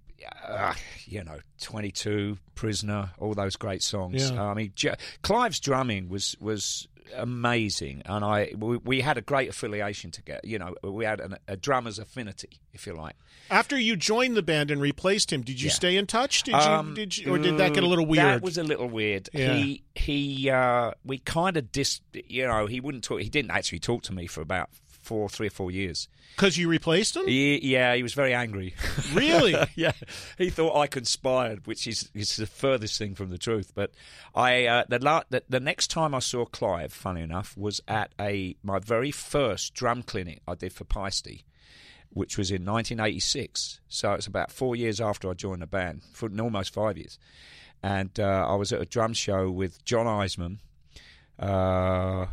uh, you know, 22, Prisoner, all those great songs. Yeah. I mean, J- Clive's drumming was was amazing, and I we, we had a great affiliation together. You know, we had an, a drummer's affinity, if you like. After you joined the band and replaced him, did you Yeah. stay in touch? Did Um, you, did you, or did that get a little weird? That was a little weird. Yeah. He he uh, we kind of dis. You know, he wouldn't talk. He didn't actually talk to me for about four, three or four years. Because you replaced him? He, yeah, he was very angry. Really? yeah, he thought I conspired, which is is the furthest thing from the truth. But I uh, the, la- the the next time I saw Clive, funny enough, was at a my very first drum clinic I did for Paiste, which was in 1986. So it's about four years after I joined the band, for almost five years. And uh, I was at a drum show with Jon Hiseman, uh,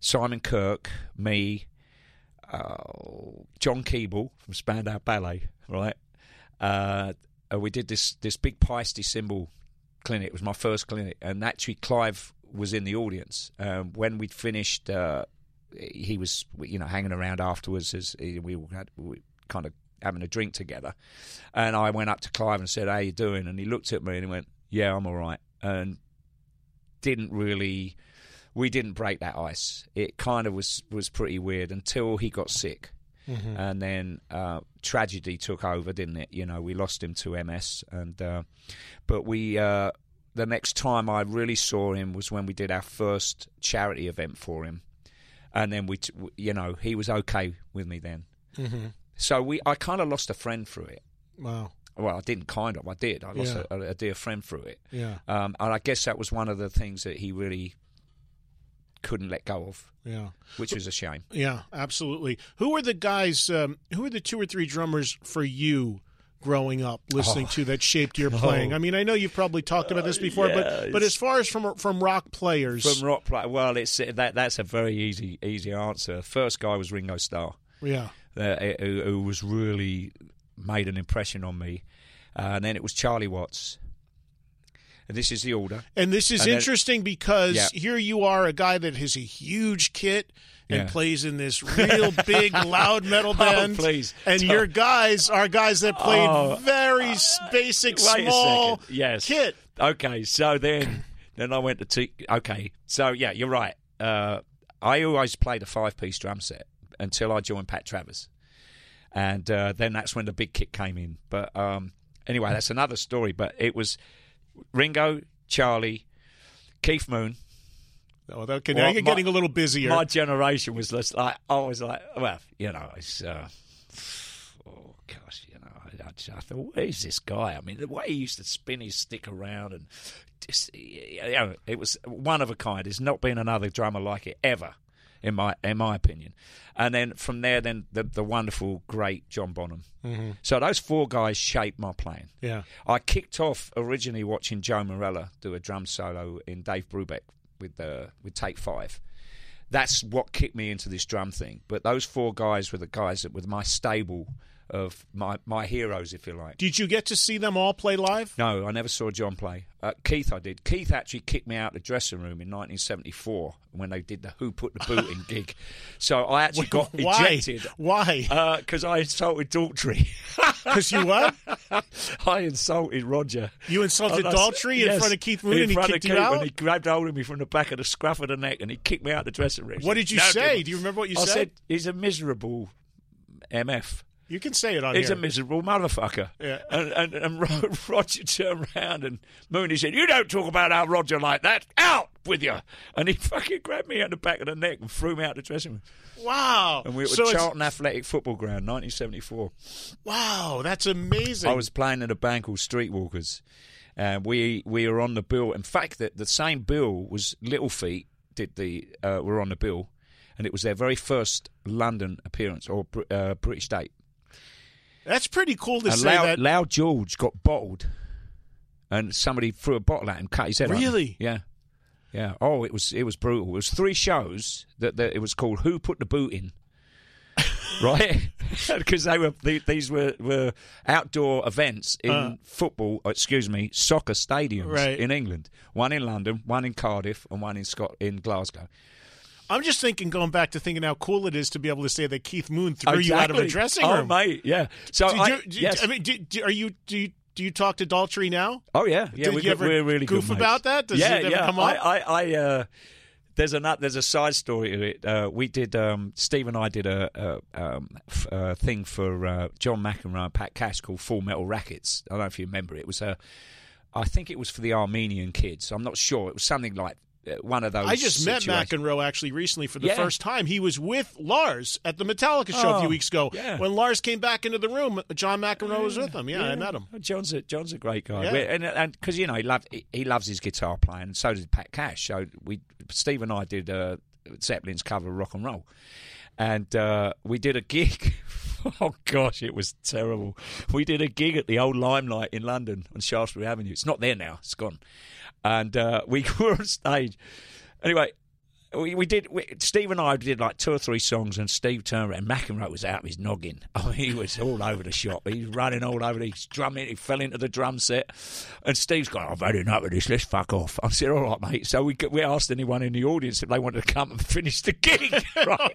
Simon Kirke, me, uh, John Keeble from Spandau Ballet, right? Uh, we did this this big Paiste cymbal clinic. It was my first clinic, and actually Clive was in the audience um, when we'd finished. Uh, he was, you know, hanging around afterwards as we had we kind of having a drink together, and I went up to Clive and said, "How you doing?" And he looked at me and he went, "Yeah, I'm all right," and didn't really. We didn't break that ice. It kind of was was pretty weird until he got sick Mhm. and then uh, tragedy took over, didn't it? You know, we lost him to MS, and uh, but we uh, the next time I really saw him was when we did our first charity event for him, and then we, t- w- you know, he was okay with me then. Mhm. So we, I kind of lost a friend through it. Wow. Well, I didn't kind of. I did. I lost Yeah. a, a dear friend through it. Yeah. Um, and I guess that was one of the things that he really couldn't let go of. Yeah. Which was a shame. Yeah, absolutely. Who were the guys? Um, who were the two or three drummers for you growing up, listening Oh. to that shaped your playing? Oh. I mean, I know you've probably talked about this before, yeah, but but as far as from from rock players, From rock play, well, it's that that's a very easy easy answer. First guy was Ringo Starr. Yeah. uh, who, who was really made an impression on me, uh, and then it was Charlie Watts. And this is the order. And this is And interesting because Yeah. here you are, a guy that has a huge kit and Yeah. plays in this real big, loud metal band. Oh, please. And your guys are guys that played Oh, very s- basic, small. Yes. kit. Okay, so then then I went to T. Okay, so yeah, you're right. Uh, I always played a five piece drum set until I joined Pat Travers, and uh, then that's when the big kick came in. But um, anyway, that's another story. But it was Ringo, Charlie, Keith Moon. Oh, okay, now you're getting a little busier. My generation was just like I was like, well, you know, it's. Uh, oh gosh, you know, I, I, I thought, where's this guy? I mean, the way he used to spin his stick around and just, you know, it was one of a kind. There's not been another drummer like it ever. In my in my opinion. And then from there, then the, the wonderful, great John Bonham. Mhm. So those four guys shaped my playing. Yeah. I kicked off originally watching Joe Morello do a drum solo in Dave Brubeck with the with Take Five. That's what kicked me into this drum thing. But those four guys were the guys that were my stable of my my heroes, if you like. Did you get to see them all play live? No, I never saw John play. Uh, Keith, I did. Keith actually kicked me out of the dressing room in 1974 when they did the Who Put the Boot in gig. So I actually got Why? ejected. Why? Because I insulted Daltrey. Because you what? I insulted Roger. You insulted And Daltrey in yes, front of Keith Moon in and he front of kicked you out? And he grabbed hold of me from the back of the scruff of the neck and he kicked me out the dressing room. What did you No, say? Do you remember what you I said? I said he's a miserable MF. You can say it on He's here. a miserable motherfucker. Yeah. And, and, and Roger turned around and Mooney said, You don't talk about our Roger like that. Out with you. And he fucking grabbed me at the back of the neck and threw me out of the dressing room. Wow. And we were So at it's- Charlton Athletic Football Ground, 1974. Wow, that's amazing. I was playing in a band called Streetwalkers. And we we were on the bill. In fact, the, the same bill was Little Feat did the uh, were on the bill, and it was their very first London appearance or uh, British date. That's pretty cool to and say Loud, that. Lowell George got bottled, and somebody threw a bottle at him, cut his head. Really? Yeah, yeah. Oh, it was it was brutal. It was three shows that, that it was called "Who Put the Boot In." right, because they were the- these were, were outdoor events in Uh. football. Excuse me, soccer stadiums Right. in England. One in London, one in Cardiff, and one in Scot in Glasgow. I'm just thinking, going back to thinking how cool it is to be able to say that Keith Moon threw you out of a Exactly. dressing Oh, room. mate, yeah. So I, you, yes. I mean, do, do- are you do you do you talk to Daltrey now? Oh yeah, yeah. Did we we're really goof good about that? Does yeah, it ever yeah. come I, up? I, I uh, there's a there's a side story to it. Uh, we did um, Steve and I did a, a, um, f- a thing for uh, John McEnroe and Pat Cash called Full Metal Rackets. I don't know if you remember. It was a, I think it was for the Armenian kids. I'm not sure. It was something like uh, one of those. I just met situations. McEnroe actually recently for the Yeah. first time. He was with Lars at the Metallica show a Oh, few weeks ago. yeah. When Lars came back into the room, John McEnroe was with him. Yeah, I met him. John's a John's a great guy, Yeah. And and because you know he loved he, loves his guitar playing, and so did Pat Cash. So we Steve and I did uh, Zeppelin's cover of rock and roll, and uh, we did a gig. oh gosh, it was terrible. We did a gig at the old Limelight in London on Shaftesbury Avenue. It's not there now; it's gone. And uh, we were on stage. Anyway, we, we did. We, Steve and I did like two or three songs, and Steve turned around. McEnroe was out of his noggin. Mean, he was all over the shop. He was running all over. He's drumming. He fell into the drum set, and Steve's going, "I've had enough of this. Let's fuck off." I said, "All right, mate." So we we asked anyone in the audience if they wanted to come and finish the gig. right.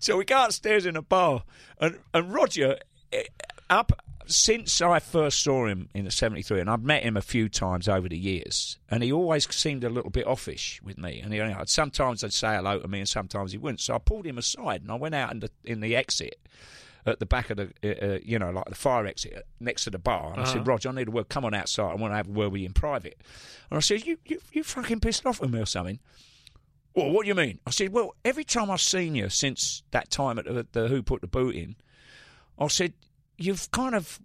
So we go upstairs in a bar, and and Roger eh, up since I first saw him in the 73, and I've met him a few times over the years, and he always seemed a little bit offish with me. And he, you know, sometimes I'd say hello to me, and sometimes he wouldn't. So I pulled him aside, and I went out in the, in the exit at the back of the, uh, uh, you know, like the fire exit next to the bar. And I Uh-huh. said, Roger, I need a word. Come on outside. I want to have a word with you in private. And I said, you, you, you fucking pissed off with me or something? Well, what do you mean? I said, well, every time I've seen you since that time at the, the Who Put the Boot In, I said, you've kind of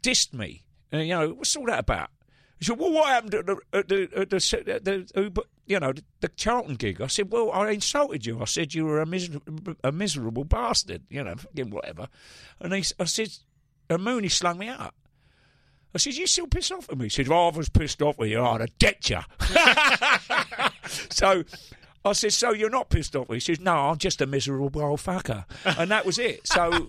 dissed me. Uh, you know, what's all that about? He said, well, what happened at the, at the, at the, at the, Put- you know, the, the Charlton gig? I said, well, I insulted you. I said you were a, miser- a miserable bastard, you know, fucking whatever. And he, I said, and Mooney slung me out. I said, you still pissed off with me? He said, well, I was pissed off with you. I'd have decked you. so I said, so you're not pissed off me? He says, no, I'm just a miserable old fucker. And that was it. So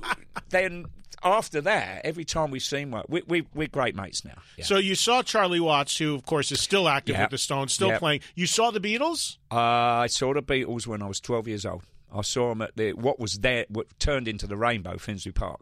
then after that, every time we've seen one, we, we, we're great mates now. Yeah. So you saw Charlie Watts, who of course is still active Yep. with the Stones, still Yep. playing. You saw the Beatles? Uh, I saw the Beatles when I was 12 years old. I saw them at the what was there, what turned into the Rainbow, Finsbury Park.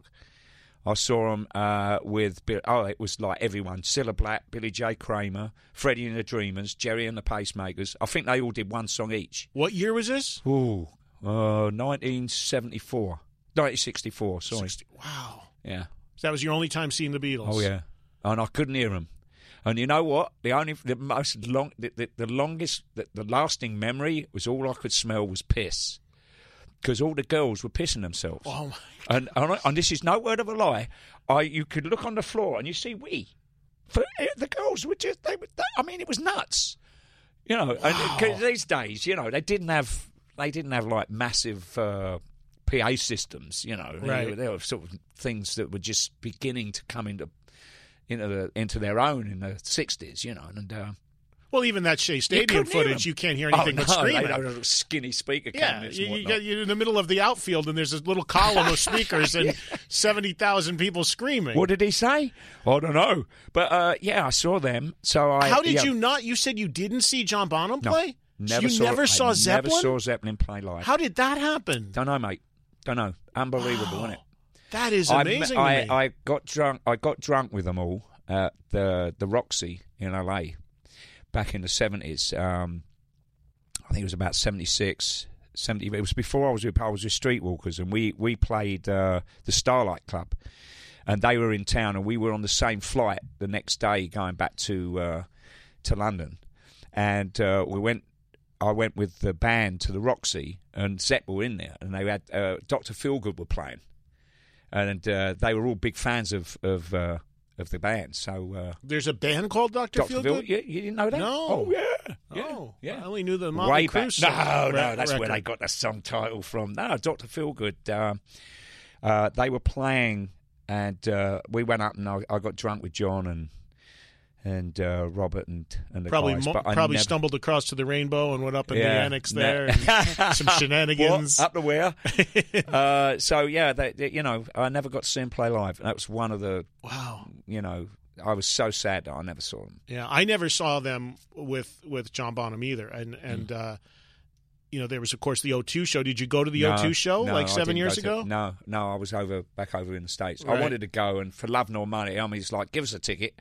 I saw them uh, with Bill, oh, it was like everyone: Cilla Black, Billy J. Kramer, Freddie and the Dreamers, Gerry and the Pacemakers. I think they all did one song each. What year was this? Ooh, uh, 1974, 1964. Sorry. Wow. Yeah. So that was your only time seeing the Beatles. Oh yeah, and I couldn't hear them. And you know what? The only, the most long, the, the, the longest, the, the lasting memory was all I could smell was piss, because all the girls were pissing themselves. Oh my. And, and and this is no word of a lie. I you could look on the floor and you see we, for eh, the girls were just they were. They, I mean, it was nuts. You know, and 'cause these days, you know, they didn't have they didn't have like massive uh, PA systems. You know, They Right. were- sort of things that were just beginning to come into into the into their own in the sixties. You know, and. Uh, Well, even that Shea Stadium footage, you can't hear anything oh, but no, screaming. They a skinny speaker Yeah, you, you, you're in the middle of the outfield, and there's this little column of speakers and seventy thousand people screaming. What did he say? I don't know. But uh, yeah, I saw them. So I. How did yeah. you not? You said you didn't see John Bonham No, play. So you saw, never I saw Zeppelin. Never saw Zeppelin play live. How did that happen? Don't know, mate. Don't know. Unbelievable, isn't it? That is I amazing. I, me. I got drunk. I got drunk with them all at the the Roxy in LA back in the seventies. Um, I think it was about 76, 70. It was before I was with I was with Streetwalkers, and we we played uh, the Starlight Club, and they were in town, and we were on the same flight the next day going back to uh, to London, and uh, we went. I went with the band to the Roxy, and Zepp were in there, and they had uh, Doctor Feelgood were playing, and uh, they were all big fans of of uh, of the band. So uh, There's a band called Doctor Dr. Phil, Feelgood. you, you didn't know that? No. Oh yeah. Yeah. Oh, yeah. I only knew the Way Motley back. Crue No, no, that's where they got the song title from. No, Doctor Feelgood. Um, uh, they were playing, and uh, we went up, and I, I got drunk with John and and uh, Robert and and the Probably, guys. mo- but I probably never- stumbled across to the rainbow and went up in the Yeah, annex no. there. and some shenanigans. What? Up the where? uh, so yeah, they, they- you know, I never got to see him play live. That was one of the Wow. You know, I was so sad that I never saw them. Yeah, I never saw them with with John Bonham either, and and uh, you know there was of course the O2 show. Did you go to the No, O2 show no, like seven years go to- ago? no, no, I was over back over in the states. Right. I wanted to go, and for love nor money, I mean, it's like give us a ticket,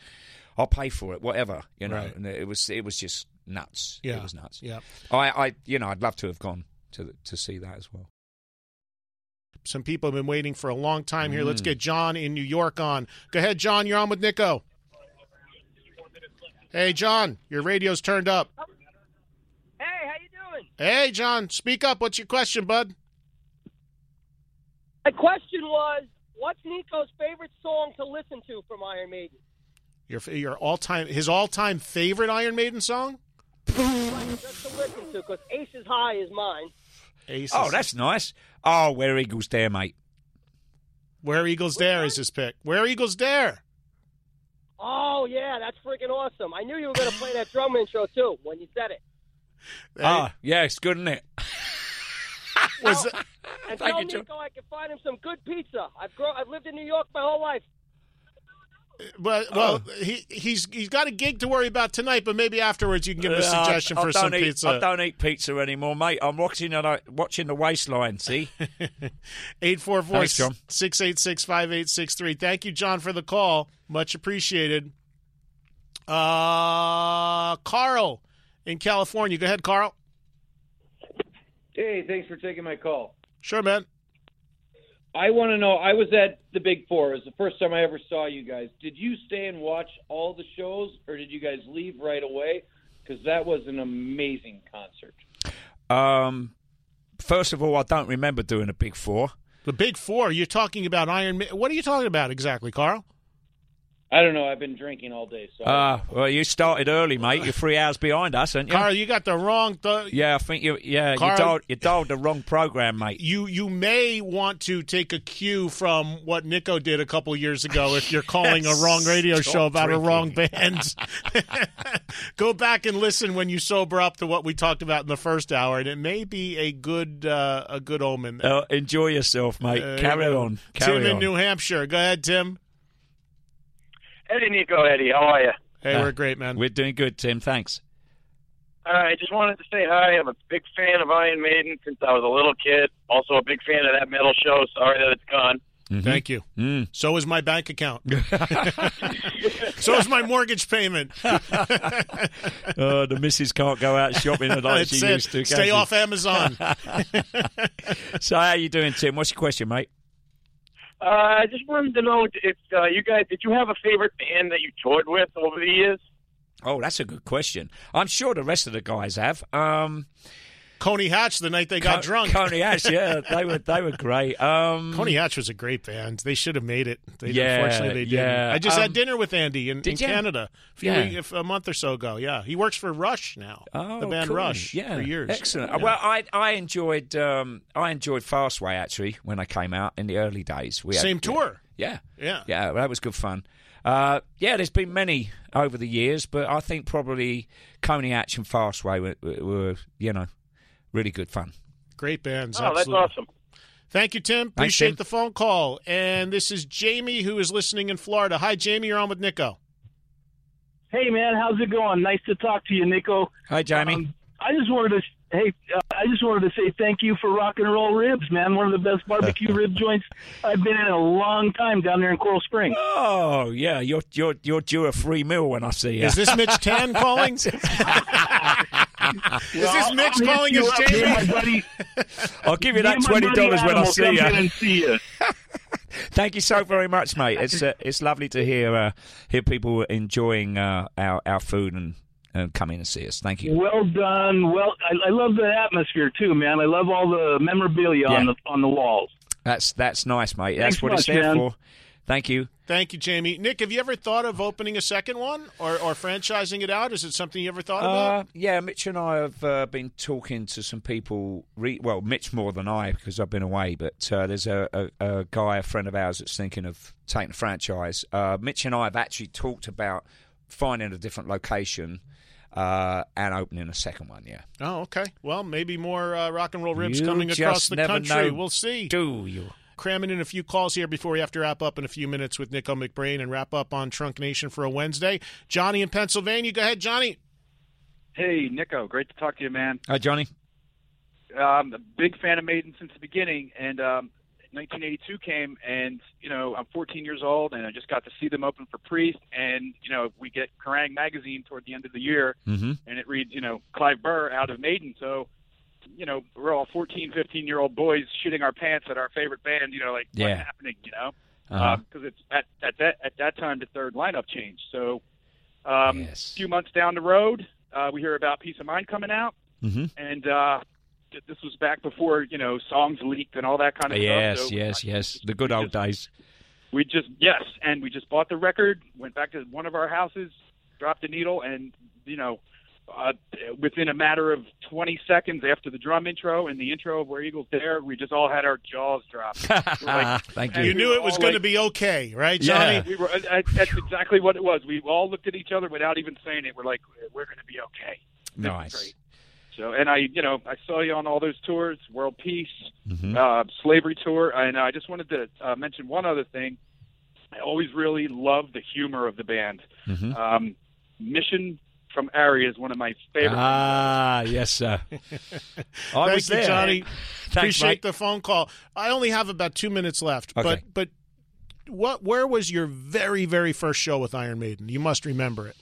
I'll pay for it, whatever, you know. Right. And it was it was just nuts. Yeah, it was nuts. yeah. I, I, you know, I'd love to have gone to to see that as well. Some people have been waiting for a long time here. Let's Mm. get John in New York on. Go ahead, John. You're on with Nicko. Hey, John, your radio's turned up. Hey, how you doing? Hey, John, speak up. What's your question, bud? My question was, what's Nicko's favorite song to listen to from Iron Maiden? Your your all time his all time favorite Iron Maiden song? Just to listen to, because Aces High is mine. Aces. Oh, that's nice. Oh, where Eagles dare, mate. Where Eagles Dare is his pick. Where Eagles Dare? Oh yeah, that's freaking awesome! I knew you were going to play that drum intro too when you said it. Ah, yeah, it's good, isn't it? Was And Thank tell you, Joe. I can find him some good pizza. I've grown, I've lived in New York my whole life. But well, he he's he's got a gig to worry about tonight, but maybe afterwards you can give him a Uh, suggestion I, for I some don't eat, pizza. I don't eat pizza anymore, mate. I'm watching the, watching the waistline. See, 844 Thanks, John. 686 5863. Thank you, John, for the call. Much appreciated. Uh, Carl in California. Go ahead, Carl. Hey, thanks for taking my call. Sure, man. I want to know. I was at the Big Four. It was the first time I ever saw you guys. Did you stay and watch all the shows, or did you guys leave right away? Because that was an amazing concert. um, first of all, I don't remember doing a big four. The Big Four. You're talking about Iron Man. What are you talking about exactly, Carl? I don't know. I've been drinking all day, so Ah, well, you started early, mate. You're three hours behind us, aren't you? Carl, you got the wrong. Th- yeah, I think you. Yeah, Carl- you dialed, you dialed the wrong program, mate. you you may want to take a cue from what Nicko did a couple years ago if you're calling a wrong radio Stop show about drinking. a wrong band. Go back and listen when you sober up to what we talked about in the first hour, and it may be a good uh, a good omen. Uh, enjoy yourself, mate. Uh, Carry on. Carry Tim in. New Hampshire. Go ahead, Tim. Eddie Nicko, Eddie, how are you? Hey, Uh, we're great, man. We're doing good, Tim. Thanks. Uh, I just wanted to say hi. I'm a big fan of Iron Maiden since I was a little kid. Also a big fan of that metal show. Sorry that it's gone. Thank you. Mm. So is my bank account. so is my mortgage payment. Oh, the missus can't go out shopping like That's she it. used to. Stay off Amazon. so, how are you doing, Tim? What's your question, mate? Uh, I just wanted to know if uh, you guys did you have a favorite band that you toured with over the years? Oh, that's a good question. I'm sure the rest of the guys have. Um, Coney Hatch the night they got Co- drunk. Coney Hatch, yeah, they were they were great. Um, Coney Hatch was a great band. They should have made it. They, Yeah, unfortunately, they didn't. yeah. I just had Um, dinner with Andy in, in? Canada a, few Yeah. a month or so ago. Yeah, he works for Rush now. Oh, the band cool. Rush yeah, for years. Excellent. Yeah. Well, I I enjoyed um, I enjoyed Fastway actually when I came out in the early days. We had- Same tour. Yeah, Yeah. yeah. That was good fun. Uh, yeah, there's been many over the years, but I think probably Coney Hatch and Fastway were, were, were you know really good fun. Great bands. Oh, that's awesome. Thank you, Tim. Thanks, Appreciate Tim. the phone call. And this is Jamie who is listening in Florida. Hi, Jamie. You're on with Nicko. Hey man, how's it going? Nice to talk to you, Nicko. Hi, Jamie. Um, I just wanted to hey, uh, I just wanted to say thank you for rock and roll ribs, man. One of the best barbecue rib joints I've been in a long time down there in Coral Springs. Oh yeah, you're you're you're due a free meal when I see you. Is this Mitch Tan calling? is this Mitch I'll calling you us up, me and my Jamie? buddy- I'll give you that twenty dollars when I see you. see you. Thank you so very much, mate. It's uh, it's lovely to hear uh, hear people enjoying uh, our our food and, and coming and see us. Thank you. Well done. Well, I, I love the atmosphere too, man. I love all the memorabilia on the on the walls. That's that's nice, mate. That's Thanks what it's much, there man. for. Thank you. Thank you, Jamie. Nick, have you ever thought of opening a second one or, or franchising it out? Is it something you ever thought Uh, about? yeah, Mitch and I have uh, been talking to some people. Re- well, Mitch more than I because I've been away. But uh, there's a, a, a guy, a friend of ours, that's thinking of taking a franchise. Uh, Mitch and I have actually talked about finding a different location uh, and opening a second one. Yeah. Oh, okay. Well, maybe more uh, rock and roll ribs You coming across the country. know, We'll see. Do you? Cramming in a few calls here before we have to wrap up in a few minutes with Nicko McBrain and wrap up on Trunk Nation for a Wednesday. Johnny in Pennsylvania. Go ahead, Johnny. Hey, Nicko, great to talk to you, man. Hi, Johnny. I'm um, a big fan of Maiden since the beginning, and um, 1982 came, and you know I'm 14 years old, and I just got to see them open for Priest, and you know we get Kerrang magazine toward the end of the year, Mm-hmm. and it reads you know Clive Burr out of Maiden, so you know we're all 14, 15 year old boys shitting our pants at our favorite band, you know like Yeah. what's happening, you know, Uh-huh. because it's at at that at that time the third lineup changed, so um, a few months down the road uh, we hear about Piece of Mind coming out Mm-hmm. and uh th- this was back before you know songs leaked and all that kind of Yes, stuff. So yes, yes. The good old days. we just yes, and we just bought the record, went back to one of our houses, dropped the needle, and you know, uh, within a matter of 20 seconds after the drum intro and the intro of Where Eagles Dare, we just all had our jaws dropped. Like- Thank you. You we knew it was all going to be okay, right, Johnny? We were. uh, That's exactly what it was. We all looked at each other without even saying it. We're like, we're going to be okay. This is Nice. So, and I, you know, I saw you on all those tours, World Piece, Mhm. uh, Slavery Tour, and I just wanted to uh, mention one other thing. I always really loved the humor of the band. Mhm. Um, Mission from Ari is one of my favorite. Ah, yes, sir. I Thank you, there. Johnny. Thanks, Appreciate mate. the phone call. I only have about two minutes left, Okay. but but what? Where was your very very first show with Iron Maiden? You must remember it.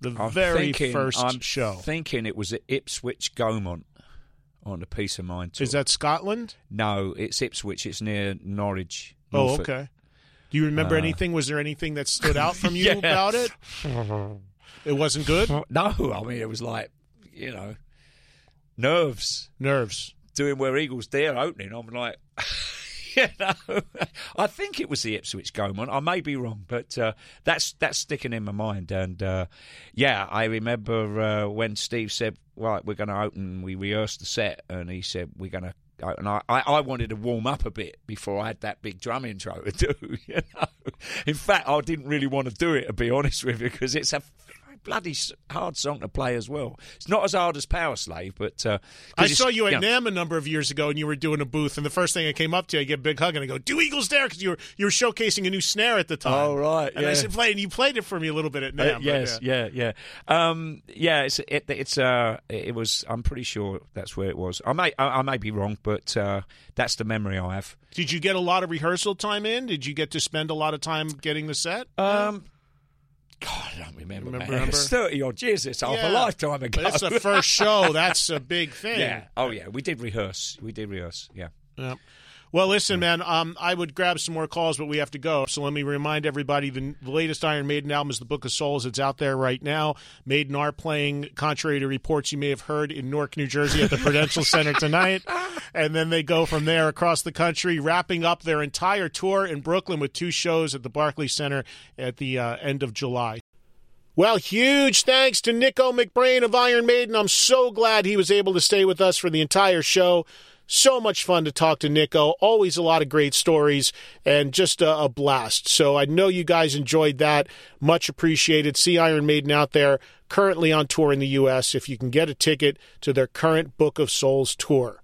The I'm very thinking- 1st I'm show. Thinking it was at Ipswich Gaumont on the Piece of Mind tour. Is that Scotland? No, it's Ipswich. It's near Norwich. Oh, Norfolk. okay. Do you remember Uh, anything? Was there anything that stood out from you Yes. about it? It wasn't good. No, I mean it was like you know nerves, nerves. Doing where Eagles Dare opening, I'm like, you know, I think it was the Ipswich Gaumont. I may be wrong, but uh, that's that's sticking in my mind. And uh, yeah, I remember uh, when Steve said, "Right, we're going to open." We rehearsed the set, and he said, "We're going to." And I, I, I wanted to warm up a bit before I had that big drum intro to do. You know, in fact, I didn't really want to do it to be honest with you because it's a bloody hard song to play as well. It's not as hard as Powerslave, but uh, I saw you at know, NAMM a number of years ago, and you were doing a booth. And the first thing I came up to you, I get a big hug, and I go, "Do Eagles Dare?" Because you were you were showcasing a new snare at the time. Oh, right, And I said, "Play," and you played it for me a little bit at Uh, NAMM. but, yes, yeah. yeah, yeah, um, yeah. It's it, it's uh, it was. I'm pretty sure that's where it was. I may I, I may be wrong, but uh, that's the memory I have. Did you get a lot of rehearsal time in? Did you get to spend a lot of time getting the set? Um, God, I don't remember. Remember, remember? It's thirty odd years. It's half Yeah. a lifetime ago. But it's the first show. That's a big thing. Yeah. Oh yeah. We did rehearse. We did rehearse. Yeah. Yep. Well, listen, man. Um, I would grab some more calls, but we have to go. So let me remind everybody: the, the, latest Iron Maiden album is "The Book of Souls." It's out there right now. Maiden are playing, contrary to reports you may have heard, in Newark, New Jersey, at the Prudential Center tonight, and then they go from there across the country, wrapping up their entire tour in Brooklyn with two shows at the Barclays Center at the uh, end of July. Well, huge thanks to Nicko McBrain of Iron Maiden. I'm so glad he was able to stay with us for the entire show. So much fun to talk to Nicko. Always a lot of great stories and just a, a, blast. So I know you guys enjoyed that. Much appreciated. See Iron Maiden out there currently on tour in the U.S. if you can get a ticket to their current Book of Souls tour.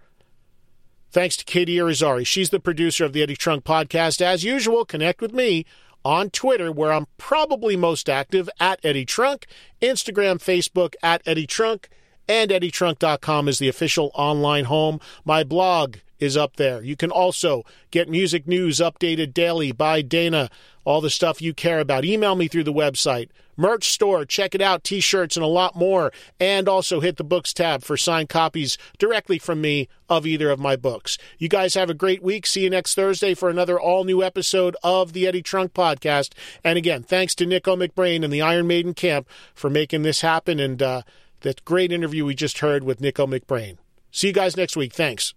Thanks to Katie Irizarry. She's the producer of the Eddie Trunk podcast. As usual, connect with me on Twitter, where I'm probably most active at Eddie Trunk, Instagram, Facebook at Eddie Trunk and EddieTrunk.com is the official online home. My blog is up there. You can also get music news updated daily by Dana, all the stuff you care about. Email me through the website. Merch store, check it out, t shirts, and a lot more. And also hit the books tab for signed copies directly from me of either of my books. You guys have a great week. See you next Thursday for another all new episode of the Eddie Trunk Podcast. And again, thanks to Nicko McBrain and the Iron Maiden Camp for making this happen. And, uh, that great interview we just heard with Nicko McBrain. See you guys next week. Thanks.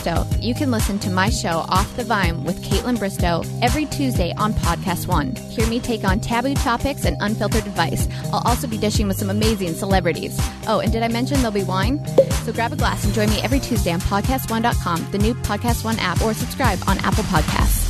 Bristowe. You can listen to my show Off the Vine with Kaitlyn Bristowe every Tuesday on Podcast One. Hear me take on taboo topics and unfiltered advice. I'll also be dishing with some amazing celebrities. Oh, and did I mention there'll be wine? So grab a glass and join me every Tuesday on PodcastOne.com, the new Podcast One app, or subscribe on Apple Podcasts.